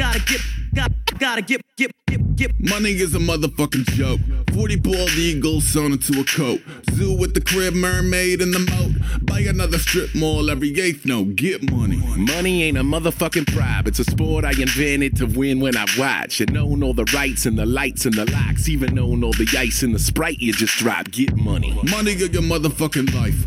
Gotta get, got, gotta get, get, get, get. Money is a motherfucking joke. 40 bald eagles sewn into a coat. Zoo with the crib, mermaid in the moat. Buy another strip mall every eighth note. Get money. Money ain't a motherfucking bribe. It's a sport I invented to win when I watch. And own all the rights and the lights and the locks. Even own all the ice and the sprite you just dropped. Get money. Money of your motherfucking life.